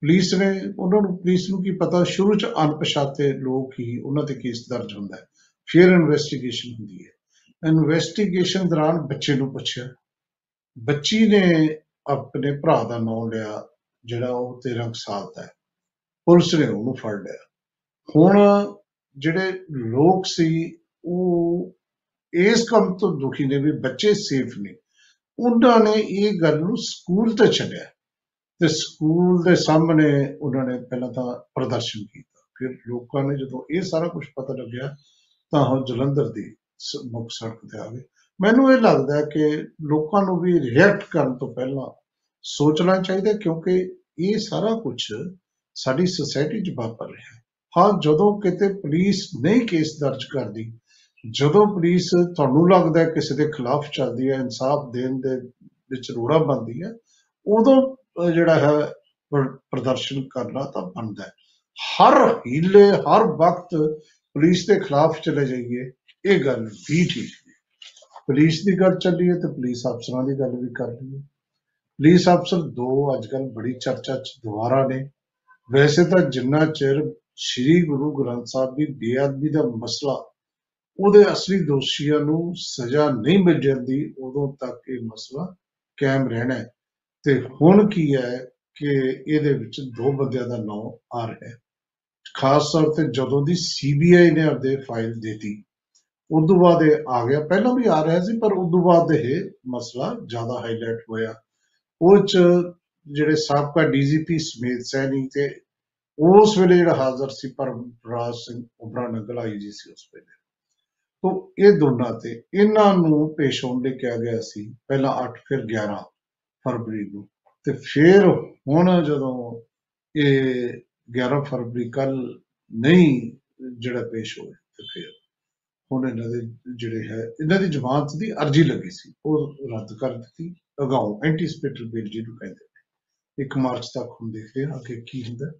ਪੁਲਿਸ ਨੇ, ਉਹਨਾਂ ਨੂੰ, ਪੁਲਿਸ ਨੂੰ ਕੀ ਪਤਾ, ਸ਼ੁਰੂ ਚ ਅਣਪਛਾਤੇ ਲੋਕ ਹੀ ਉਹਨਾਂ ਤੇ ਕੇਸ ਦਰਜ ਹੁੰਦਾ ਹੈ। ਫਿਰ ਇਨਵੈਸਟੀਗੇਸ਼ਨ ਹੁੰਦੀ ਹੈ। ਇਨਵੈਸਟੀਗੇਸ਼ਨ ਦੌਰਾਨ ਬੱਚੇ ਨੂੰ ਪੁੱਛਿਆ। ਬੱਚੀ ਨੇ ਆਪਣੇ ਭਰਾ ਦਾ ਨਾਮ ਲਿਆ। ਜਿਹੜਾ ਉਹ 13 ਕੁ ਸਾਲ ਦਾ ਹੈ। ਪੁਲਿਸ ਨੇ ਉਹਨੂੰ ਫੜ ਲਿਆ। ਹੁਣ ਜਿਹੜੇ ਲੋਕ ਸੀ, ਉਹ ਇਸ ਕੰਮ ਤੋਂ ਦੁਖੀ ਨੇ ਵੀ ਬੱਚੇ ਸੇਫ ਨੇ। ਉਹਨਾਂ ਨੇ ਇਹ ਗੱਲ ਨੂੰ ਸਕੂਲ ਤੇ ਛੱਡਿਆ। ਤੇ ਸਕੂਲ ਦੇ ਸਾਹਮਣੇ ਉਹਨਾਂ ਨੇ ਪਹਿਲਾਂ ਤਾਂ ਪ੍ਰਦਰਸ਼ਨ ਕੀਤਾ। ਫਿਰ ਲੋਕਾਂ ਨੇ ਜਦੋਂ ਇਹ ਸਾਰਾ ਕੁਝ ਪਤਾ ਲੱਗਿਆ, ਤਾਂ ਉਹ ਜਲੰਧਰ ਦੀ ਸ- ਮੁੱਖ ਸੜਕ ਤੇ ਆ ਗਏ। ਮੈਨੂੰ ਇਹ ਲੱਗਦਾ ਹੈ ਕਿ ਲੋਕਾਂ ਨੂੰ ਵੀ ਰਿਐਕਟ ਕਰਨ ਤੋਂ ਪਹਿਲਾਂ ਸੋਚਣਾ ਚਾਹੀਦਾ ਕਿਉਂਕਿ ਇਹ ਸਾਰਾ ਕੁਝ ਸਾਡੀ ਸੋਸਾਇਟੀ 'ਚ ਵਾਪਰ ਰਿਹਾ ਹੈ। ਹਾਂ ਜਦੋਂ ਕਿਤੇ ਪੁਲਿਸ ਨਹੀਂ ਕੇਸ ਦਰਜ ਕਰਦੀ ਜਦੋਂ ਪੁਲਿਸ ਤੁਹਾਨੂੰ ਲੱਗਦਾ ਹੈ ਕਿਸੇ ਦੇ ਖਿਲਾਫ ਚੱਲਦੀ ਹੈ ਇਨਸਾਫ ਦੇਣ ਦੇ ਵਿੱਚ ਰੋੜਾ ਬੰਦੀ ਹੈ ਉਦੋਂ ਅਹ, ਜਿਹੜਾ ਹੈ ਪ੍ਰ- ਪ੍ਰਦਰਸ਼ਨ ਕਰਨਾ ਤਾਂ ਬਣਦਾ ਹੈ। ਹਰ ਹੀਲੇ ਹਰ ਵਕਤ ਪੁਲਿਸ ਦੇ ਖਿਲਾਫ ਚਲੇ ਜਾਈਏ ਇਹ ਗੱਲ ਵੀ ਠੀਕ ਨਹੀਂ। ਪੁਲਿਸ ਦੀ ਗੱਲ ਚੱਲੀ ਹੈ ਤੇ ਪੁਲਿਸ ਅਫਸਰਾਂ ਦੀ ਗੱਲ ਵੀ ਕਰ ਲਈਏ। ਪੁਲਿਸ ਅਫਸਰ ਦੋ ਅੱਜ ਕੱਲ੍ਹ ਬੜੀ ਚਰਚਾ ਚ ਦੁਬਾਰਾ ਨੇ। ਵੈਸੇ ਤਾਂ ਜਿੰਨਾ ਚਿਰ ਸ੍ਰੀ ਗੁਰੂ ਗ੍ਰੰਥ ਸਾਹਿਬ ਦੀ ਬੇਅਦਬੀ ਦਾ ਮਸਲਾ ਉਹਦੇ ਅਸਲੀ ਦੋਸ਼ੀਆਂ ਨੂੰ ਸਜ਼ਾ ਨਹੀਂ ਮਿਲ ਜਾਂਦੀ, ਉਦੋਂ ਤੱਕ ਇਹ ਮਸਲਾ ਕਾਇਮ ਰਹਿਣਾ ਹੈ। ਤੇ ਹੁਣ ਕੀ ਹੈ ਕਿ ਇਹਦੇ ਵਿੱਚ ਦੋ ਬੰਦਿਆਂ ਦਾ ਨਾਮ ਆ ਰਿਹਾ ਹੈ। ਖਾਸ ਤੌਰ ਤੇ ਜਦੋਂ ਦੀ ਸੀਬੀਆਈ ਨੇ ਆਪਦੇ ਫਾਈਲ ਦਿੱਤੀ, ਉਦੋਂ ਬਾਅਦ ਇਹ ਆ ਗਿਆ। ਪਹਿਲਾਂ ਵੀ ਆ ਰਿਹਾ ਸੀ, ਪਰ ਉਦੋਂ ਬਾਅਦ ਇਹ ਮਸਲਾ ਜ਼ਿਆਦਾ ਹਾਈਲਾਈਟ ਹੋਇਆ। ਉਹ ਚ ਜਿਹੜੇ ਸਾਬਕਾ ਡੀਜੀਪੀ ਸਮੇਤ ਸੈਣੀ ਤੇ ਉਸ ਵੇਲੇ ਜਿਹੜਾ ਹਾਜ਼ਰ ਸੀ ਪਰਮਰਾਜ ਸਿੰਘ ਉਬਰਾ ਨਗਲ ਆਈਜੀ ਸੀ ਉਸ ਵੇਲੇ। ਤੋਂ ਇਹ ਦੋਨਾਂ ਤੇ ਇਹਨਾਂ ਨੂੰ ਪੇਸ਼ ਹੋਣ ਲਈ ਕਿਹਾ ਗਿਆ ਸੀ, ਪਹਿਲਾਂ 8 ਫਿਰ 11 ਫਰਵਰੀ ਨੂੰ। ਤੇ ਫਿਰ ਹੁਣ ਜਦੋਂ ਇਹ 11 ਫਰਵਰੀ ਕੱਲ ਨਹੀਂ ਜਿਹੜਾ ਪੇਸ਼ ਹੋਏ ਤੇ ਫਿਰ ਹੁਣ ਇਹਨਾਂ ਦੇ ਜਿਹੜੇ ਹੈ, ਇਹਨਾਂ ਦੀ ਜ਼ਮਾਨਤ ਦੀ ਅਰਜ਼ੀ ਲੱਗੀ ਸੀ। ਉਹ ਰੱਦ ਕਰ ਦਿੱਤੀ। ਅਗਾਊਂ ਐਂਟੀਸਪੇਟਲ ਬਿੱਲ ਜਿਹਨੂੰ ਕਹਿੰਦੇ ਨੇ। 1 ਮਾਰਚ ਤੱਕ ਹੁਣ ਦੇਖਦੇ ਹਾਂ ਅੱਗੇ ਕੀ ਹੁੰਦਾ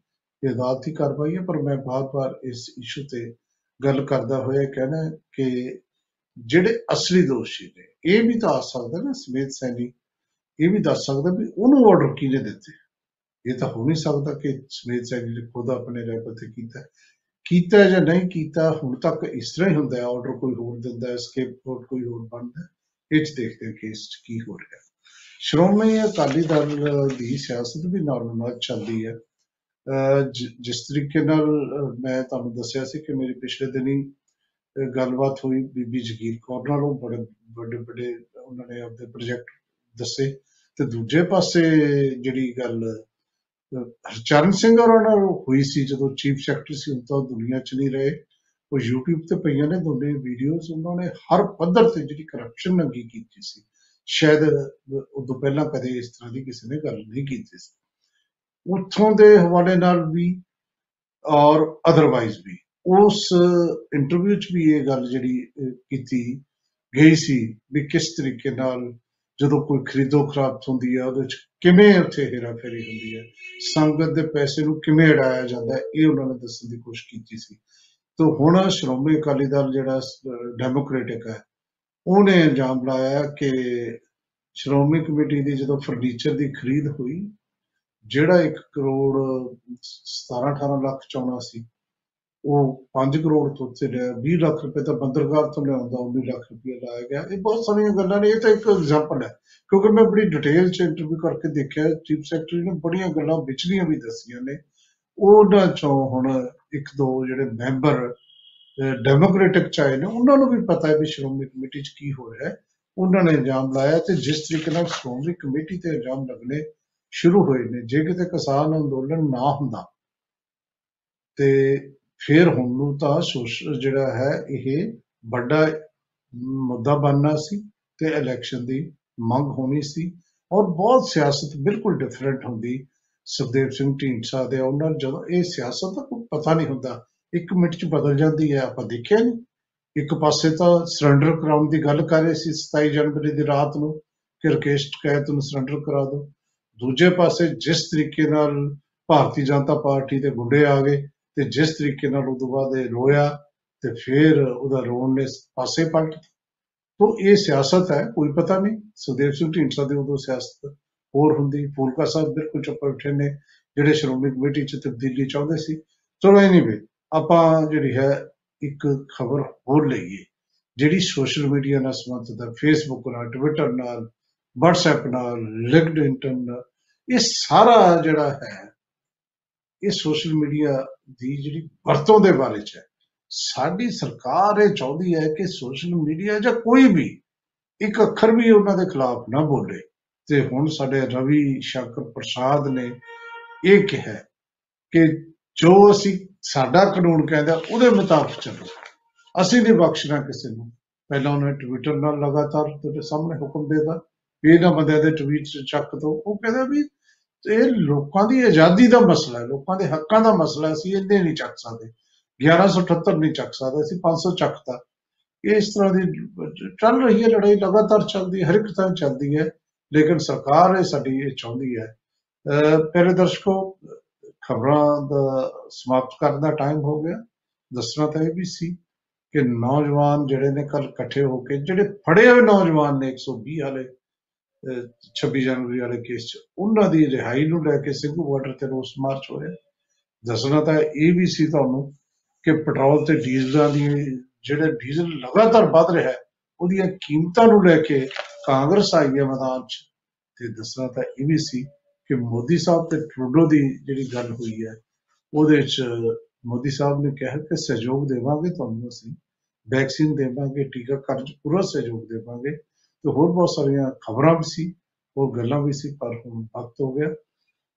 ਇਹ ਅਦਾਲਤੀ ਕਾਰਵਾਈ ਹੈ, ਪਰ ਮੈਂ ਬਾਰ-ਬਾਰ ਇਸ ਇਸ਼ੂ ਤੇ ਗੱਲ ਕਰਦਾ ਹੋਇਆ ਕਹਿਣਾ ਹੈ ਕਿ ਜਿਹੜੇ ਅਸਲੀ ਦੋਸ਼ੀ ਨੇ, ਇਹ ਵੀ ਤਾਂ ਆ ਸਕਦਾ ਨਾ ਸਮੇਤ ਸੈਣੀ, ਇਹ ਵੀ ਦੱਸ ਸਕਦਾ ਵੀ ਉਹਨੂੰ ਆਰਡਰ ਕਿਹਨੇ ਦਿੱਤੇ। ਇਹ ਤਾਂ ਹੋ ਨਹੀਂ ਸਕਦਾ ਕਿ ਸਮੇਤ ਸੈਣੀ ਨੇ ਖੁਦ ਆਪਣੇ ਲੈਵਲ ਤੇ ਕੀਤਾ ਹੈ। ਕੀਤਾ ਜਾਂ ਨਹੀਂ ਕੀਤਾ ਹੁਣ ਤੱਕ ਇਸ ਤਰ੍ਹਾਂ ਹੀ ਹੁੰਦਾ ਹੈ ਆਰਡਰ ਕੋਈ ਹੋਰ ਦਿੰਦਾ ਹੈ ਸਕੇਪਗੋਟ ਕੋਈ ਹੋਰ ਬਣਦਾ ਹੈ। ਇਹ 'ਚ ਦੇਖਦੇ ਹਾਂ ਕਿ ਇਸ 'ਚ ਕੀ ਹੋ ਰਿਹਾ ਹੈ। ਸ਼੍ਰੋਮਣੀ ਅਕਾਲੀ ਦਲ ਦੀ ਸਿਆਸਤ ਵੀ ਨਾਲੋਂ ਨਾਲ ਚੱਲਦੀ ਹੈ ਅਹ ਜਿ- ਜਿਸ ਤਰੀਕੇ ਨਾਲ ਅਹ, ਮੈਂ ਤੁਹਾਨੂੰ ਦੱਸਿਆ ਸੀ ਕਿ ਮੇਰੀ ਪਿਛਲੇ ਦਿਨੀ ਅਹ, ਗੱਲਬਾਤ ਹੋਈ ਬੀਬੀ ਜਗੀਰ ਕੌਰ ਨਾਲ ਉਹ ਬੜੇ ਵੱਡੇ ਵੱਡੇ ਉਹਨਾਂ ਨੇ ਆਪਣੇ ਪ੍ਰੋਜੈਕਟ ਦੱਸੇ ਤੇ ਦੂਜੇ ਪਾਸੇ ਜਿਹੜੀ ਗੱਲ ਅਹ, ਹਰਚਰਨ ਸਿੰਘ ਹੋਰਾਂ ਨਾਲ ਹੋਈ ਸੀ ਜਦੋਂ ਚੀਫ ਸੈਕਟਰੀ ਸੀ ਹੁਣ ਤਾਂ ਉਹ ਦੁਨੀਆ 'ਚ ਨਹੀਂ ਰਹੇ। ਉਹ YouTube ਤੇ ਪਈਆਂ ਨੇ ਦੋਨੇ ਵੀਡੀਓਜ਼ ਉਹਨਾਂ ਨੇ ਹਰ ਪੱਧਰ ਤੇ ਜਿਹੜੀ ਕਰਪਸ਼ਨ ਨੰਗੀ ਕੀਤੀ ਸੀ। ਸ਼ਾਇਦ ਉਦੋਂ ਪਹਿਲਾਂ ਕਦੇ ਇਸ ਤਰ੍ਹਾਂ ਦੀ ਕਿਸੇ ਨੇ ਗੱਲ ਨਹੀਂ ਕੀਤੀ ਸੀ। ਉੱਥੋਂ ਦੇ ਹਵਾਲੇ ਨਾਲ ਵੀ ਔਰ ਅਦਰਵਾਈਜ਼ ਵੀ। ਉਸ ਇੰਟਰਵਿਊ 'ਚ ਵੀ ਇਹ ਗੱਲ ਜਿਹੜੀ ਅਹ, ਕੀਤੀ ਗਈ ਸੀ ਵੀ ਕਿਸ ਤਰੀਕੇ ਨਾਲ ਜਦੋਂ ਕੋਈ ਖਰੀਦੋ ਖਰਾਬਤ ਹੁੰਦੀ ਹੈ ਉਹਦੇ 'ਚ ਕਿਵੇਂ ਉੱਥੇ ਹੇਰਾਫੇਰੀ ਹੁੰਦੀ ਹੈ ਸੰਗਤ ਦੇ ਪੈਸੇ ਨੂੰ ਕਿਵੇਂ ਉਡਾਇਆ ਜਾਂਦਾ ਹੈ? ਇਹ ਉਹਨਾਂ ਨੇ ਦੱਸਣ ਦੀ ਕੋਸ਼ਿਸ਼ ਕੀਤੀ ਸੀ। ਤੇ ਹੁਣ ਸ਼੍ਰੋਮਣੀ ਅਕਾਲੀ ਦਲ ਜਿਹੜਾ ਡੈਮੋਕ੍ਰੈਟਿਕ ਹੈ, ਉਹਨੇ ਇਲਜ਼ਾਮ ਲਾਇਆ ਕਿ ਸ਼੍ਰੋਮਣੀ ਕਮੇਟੀ ਦੀ ਜਦੋਂ ਫਰਨੀਚਰ ਦੀ ਖਰੀਦ ਹੋਈ, ਜਿਹੜਾ 1 ਕਰੋੜ 17 18 ਲੱਖ ਚਾਉਣਾ ਸੀ ਉਹ 5 ਕਰੋੜ ਤੋਂ ਉੱਤੇ ਲਿਆ 20 ਲੱਖ ਰੁਪਏ ਤਾਂ ਬੰਦਰਗਾਹ ਤੋਂ ਲਿਆਉਂਦਾ 19 ਲੱਖ ਰੁਪਏ ਲਾਇਆ ਗਿਆ। ਇਹ ਬਹੁਤ ਸਾਰੀਆਂ ਗੱਲਾਂ ਨੇ, ਇਹ ਤਾਂ ਇੱਕ ਐਗਜ਼ਾਮਪਲ ਹੈ। ਕਿਉਂਕਿ ਮੈਂ ਬੜੀ ਡਿਟੇਲ ਚ ਇੰਟਰਵਿਊ ਕਰਕੇ ਦੇਖਿਆ ਚੀਫ ਸੈਕਟਰੀ ਨੇ ਬੜੀਆਂ ਗੱਲਾਂ ਵਿਚਲੀਆਂ ਵੀ ਦੱਸੀਆਂ ਨੇ। ਉਹਨਾਂ ਚੋਂ ਹੁਣ ਇੱਕ ਦੋ ਜਿਹੜੇ ਮੈਂਬਰ ਡੈਮੋਕ੍ਰੈਟਿਕ ਚਾਹੇ ਨੇ, ਉਹਨਾਂ ਨੂੰ ਵੀ ਪਤਾ ਹੈ ਵੀ ਸ਼੍ਰੋਮਣੀ ਕਮੇਟੀ 'ਚ ਕੀ ਹੋ ਰਿਹਾ ਹੈ। ਉਹਨਾਂ ਨੇ ਇਲਜ਼ਾਮ ਲਾਇਆ ਤੇ ਜਿਸ ਤਰੀਕੇ ਨਾਲ ਸ਼੍ਰੋਮਣੀ ਕਮੇਟੀ ਤੇ ਇਲਜ਼ਾਮ ਲੱਗਣੇ ਸ਼ੁਰੂ ਹੋਏ ਨੇ, ਜੇ ਕਿਤੇ ਕਿਸਾਨ ਅੰਦੋਲਨ ਨਾ ਹੁੰਦਾ, ਤੇ ਫਿਰ ਹੁਣ ਨੂੰ ਤਾਂ ਸੋਸ਼ਲ ਜਿਹੜਾ ਹੈ ਇਹ ਵੱਡਾ ਮੁੱਦਾ ਬਣਨਾ ਸੀ ਤੇ ਇਲੈਕਸ਼ਨ ਦੀ ਮੰਗ ਹੋਣੀ ਸੀ ਔਰ ਬਹੁਤ ਸਿਆਸਤ ਬਿਲਕੁਲ ਡਿਫਰੈਂਟ ਹੁੰਦੀ ਸੁਖਦੇਵ ਸਿੰਘ ਢੀਂਡਸਾ ਦੇ ਉਹਨਾਂ ਜਦੋਂ ਇਹ ਸਿਆਸਤ ਦਾ ਕੋਈ ਪਤਾ ਨਹੀਂ ਹੁੰਦਾ, ਇੱਕ ਮਿੰਟ ਚ ਬਦਲ ਜਾਂਦੀ ਹੈ, ਆਪਾਂ ਦੇਖਿਆ ਨਹੀਂ ਇੱਕ ਪਾਸੇ ਤਾਂ ਸਰੈਂਡਰ ਕਰਾਉਣ ਦੀ ਗੱਲ ਕਰ ਰਹੇ ਸੀ 27 ਜਨਵਰੀ ਦੀ ਰਾਤ ਨੂੰ, ਕਿ ਰਕੇਸ਼ ਟਕੈਤ ਨੂੰ ਸਰੈਂਡਰ ਕਰਾ ਦਿਓ ਦੂਜੇ ਪਾਸੇ ਜਿਸ ਤਰੀਕੇ ਨਾਲ ਭਾਰਤੀ ਜਨਤਾ ਪਾਰਟੀ ਦੇ ਗੁੰਡੇ ਆ ਗਏ ਤੇ ਜਿਸ ਤਰੀਕੇ ਨਾਲ ਉਦੋਂ ਬਾਅਦ ਇਹ ਰੋਇਆ ਤੇ ਫਿਰ ਉਹਦਾ ਰੋਣ ਨੇ ਪਾਸੇ ਪਲਟ ਤੋਂ ਇਹ ਸਿਆਸਤ ਹੈ, ਕੋਈ ਪਤਾ ਨਹੀਂ, ਸੁਖਦੇਵ ਸਿੰਘ ਢੀਂਡਸਾ ਦੀ ਉਦੋਂ ਸਿਆਸਤ ਹੋਰ ਹੁੰਦੀ, ਫੂਲਕਾ ਸਾਹਿਬ ਬਿਲਕੁਲ ਚੁੱਪ ਬੈਠੇ ਨੇ, ਜਿਹੜੇ ਸ਼੍ਰੋਮਣੀ ਕਮੇਟੀ ਚ ਤਬਦੀਲੀ ਚਾਹੁੰਦੇ ਸੀ। ਚਲੋ ਐਨੀਵੇ ਆਪਾਂ ਜਿਹੜੀ ਹੈ ਇੱਕ ਖਬਰ ਹੋਰ ਲਈਏ, ਜਿਹੜੀ ਸੋਸ਼ਲ ਮੀਡੀਆ ਨਾਲ ਸੰਬੰਧਿਤ ਹੈ ਫੇਸਬੁੱਕ ਨਾਲ ਟਵਿੱਟਰ ਨਾਲ, WhatsApp ਨਾਲ ਲਿੰਕਡਇਨ ਨਾਲ, ਇਹ ਸਾਰਾ ਜਿਹੜਾ ਹੈ ਇਹ ਸੋਸ਼ਲ ਮੀਡੀਆ ਦੀ ਜਿਹੜੀ ਵਰਤੋਂ ਦੇ ਬਾਰੇ ਚ ਹੈ, ਸਾਡੀ ਸਰਕਾਰ ਇਹ ਚਾਹੁੰਦੀ ਹੈ ਕਿ ਸੋਸ਼ਲ ਮੀਡੀਆ ਜਾਂ ਕੋਈ ਵੀ ਇੱਕ ਅੱਖਰ ਵੀ ਉਹਨਾਂ ਦੇ ਖਿਲਾਫ ਨਾ ਬੋਲੇ। ਤੇ ਹੁਣ ਸਾਡੇ ਰਵੀ ਸ਼ੰਕਰ ਪ੍ਰਸਾਦ ਨੇ ਇਹ ਕਿਹਾ ਕਿ ਜੋ ਅਸੀਂ ਸਾਡਾ ਕਾਨੂੰਨ ਕਹਿੰਦਾ, ਉਹਦੇ ਮੁਤਾਬਕ ਚੱਲੋ। ਅਸੀਂ ਨਹੀਂ ਬਖਸ਼ਣਾ ਕਿਸੇ ਨੂੰ। ਪਹਿਲਾਂ ਉਹਨੇ ਟਵਿੱਟਰ ਨਾਲ ਲਗਾਤਾਰ ਤੁਹਾਡੇ ਸਾਹਮਣੇ ਹੁਕਮ ਦੇਦਾ ਵੀ ਇਹਨਾਂ ਬੰਦਿਆਂ ਦੇ ਟਵੀਟ ਚੱਕ ਦੋ। ਉਹ ਕਹਿੰਦਾ ਵੀ ਇਹ ਲੋਕਾਂ ਦੀ ਆਜ਼ਾਦੀ ਦਾ ਮਸਲਾ ਹੈ ਲੋਕਾਂ ਦੇ ਹੱਕਾਂ ਦਾ ਮਸਲਾ ਹੈ, ਅਸੀਂ ਇਹਨੇ ਨਹੀਂ ਚੱਕ ਸਕਦੇ। 1178 ਨਹੀਂ ਚੱਕ ਸਕਦੇ ਅਸੀਂ 500 ਚੱਕਤਾ। ਇਹ ਇਸ ਤਰ੍ਹਾਂ ਦੀ ਚੱਲ ਰਹੀ ਹੈ ਲੜਾਈ ਲਗਾਤਾਰ ਚੱਲਦੀ ਹੈ ਹਰ ਇੱਕ ਥਾਂ ਚੱਲਦੀ ਹੈ ਲੇਕਿਨ ਸਰਕਾਰ ਇਹ ਸਾਡੀ ਇਹ ਚਾਹੁੰਦੀ ਹੈ। ਅਹ ਪਿਆਰੇ ਦਰਸ਼ਕੋ ਖਬਰਾਂ ਦਾ ਸਮਾਪਤ ਕਰਨ ਦਾ ਟਾਈਮ ਹੋ ਗਿਆ। ਦੱਸਣਾ ਤਾਂ ਇਹ ਵੀ ਸੀ ਕਿ ਨੌਜਵਾਨ ਜਿਹੜੇ ਨੇ ਕੱਲ ਇਕੱਠੇ ਹੋ ਕੇ ਜਿਹੜੇ ਫੜੇ ਹੋਏ ਨੌਜਵਾਨ ਨੇ 120 ਵਾਲੇ ਅਹ 26 ਜਨਵਰੀ ਵਾਲੇ ਕੇਸ 'ਚ। ਉਹਨਾਂ ਦੀ ਰਿਹਾਈ ਨੂੰ ਲੈ ਕੇ ਸਿੰਘੂ ਬਾਰਡਰ ਤੇ ਰੋਸ ਮਾਰਚ ਹੋਇਆ। ਦੱਸਣਾ ਤਾਂ ਇਹ ਵੀ ਸੀ ਤੁਹਾਨੂੰ ਕਿ ਪੈਟਰੋਲ ਤੇ ਡੀਜ਼ਲਾਂ ਦੀ ਜਿਹੜੇ ਡੀਜ਼ਲ ਲਗਾਤਾਰ ਵੱਧ ਰਿਹਾ ਹੈ, ਉਹਦੀਆਂ ਕੀਮਤਾਂ ਨੂੰ ਲੈ ਕੇ ਕਾਂਗਰਸ ਆਈ ਹੈ ਮੈਦਾਨ 'ਚ। ਤੇ ਦੱਸਣਾ ਤਾਂ ਇਹ ਵੀ ਸੀ ਕਿ ਮੋਦੀ ਸਾਹਿਬ ਤੇ ਟਰੂਡੋ ਦੀ ਜਿਹੜੀ ਗੱਲ ਹੋਈ ਹੈ, ਉਹਦੇ 'ਚ ਮੋਦੀ ਸਾਹਿਬ ਨੇ ਕਿਹਾ ਕਿ ਸਹਿਯੋਗ ਦੇਵਾਂਗੇ ਤੁਹਾਨੂੰ ਅਸੀਂ, ਵੈਕਸੀਨ ਦੇਵਾਂਗੇ, ਟੀਕਾਕਰਨ 'ਚ ਪੂਰਾ ਸਹਿਯੋਗ ਦੇਵਾਂਗੇ। ਤੇ ਹੋਰ ਬਹੁਤ ਸਾਰੀਆਂ ਖਬਰਾਂ ਵੀ ਸੀ, ਹੋਰ ਗੱਲਾਂ ਵੀ ਸੀ, ਪਰ ਹੁਣ ਵਕਤ ਹੋ ਗਿਆ।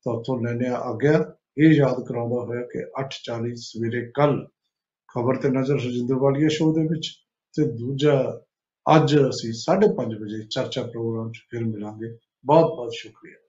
ਤਾਂ ਉੱਥੋਂ ਲੈਣੇ ਆ ਗਿਆ ਇਹ ਯਾਦ ਕਰਾਉਂਦਾ ਹੋਇਆ ਕਿ 8:40 ਸਵੇਰੇ ਕੱਲ ਖਬਰ ਤੇ ਨਜ਼ਰ ਰਜਿੰਦਰ ਵਾਲੀਆ ਸ਼ੋਅ ਦੇ ਵਿੱਚ ਤੇ ਦੂਜਾ ਅੱਜ ਅਸੀਂ 5:30 ਵਜੇ ਚਰਚਾ ਪ੍ਰੋਗਰਾਮ 'ਚ ਫਿਰ ਮਿਲਾਂਗੇ। ਬਹੁਤ ਬਹੁਤ ਸ਼ੁਕਰੀਆ।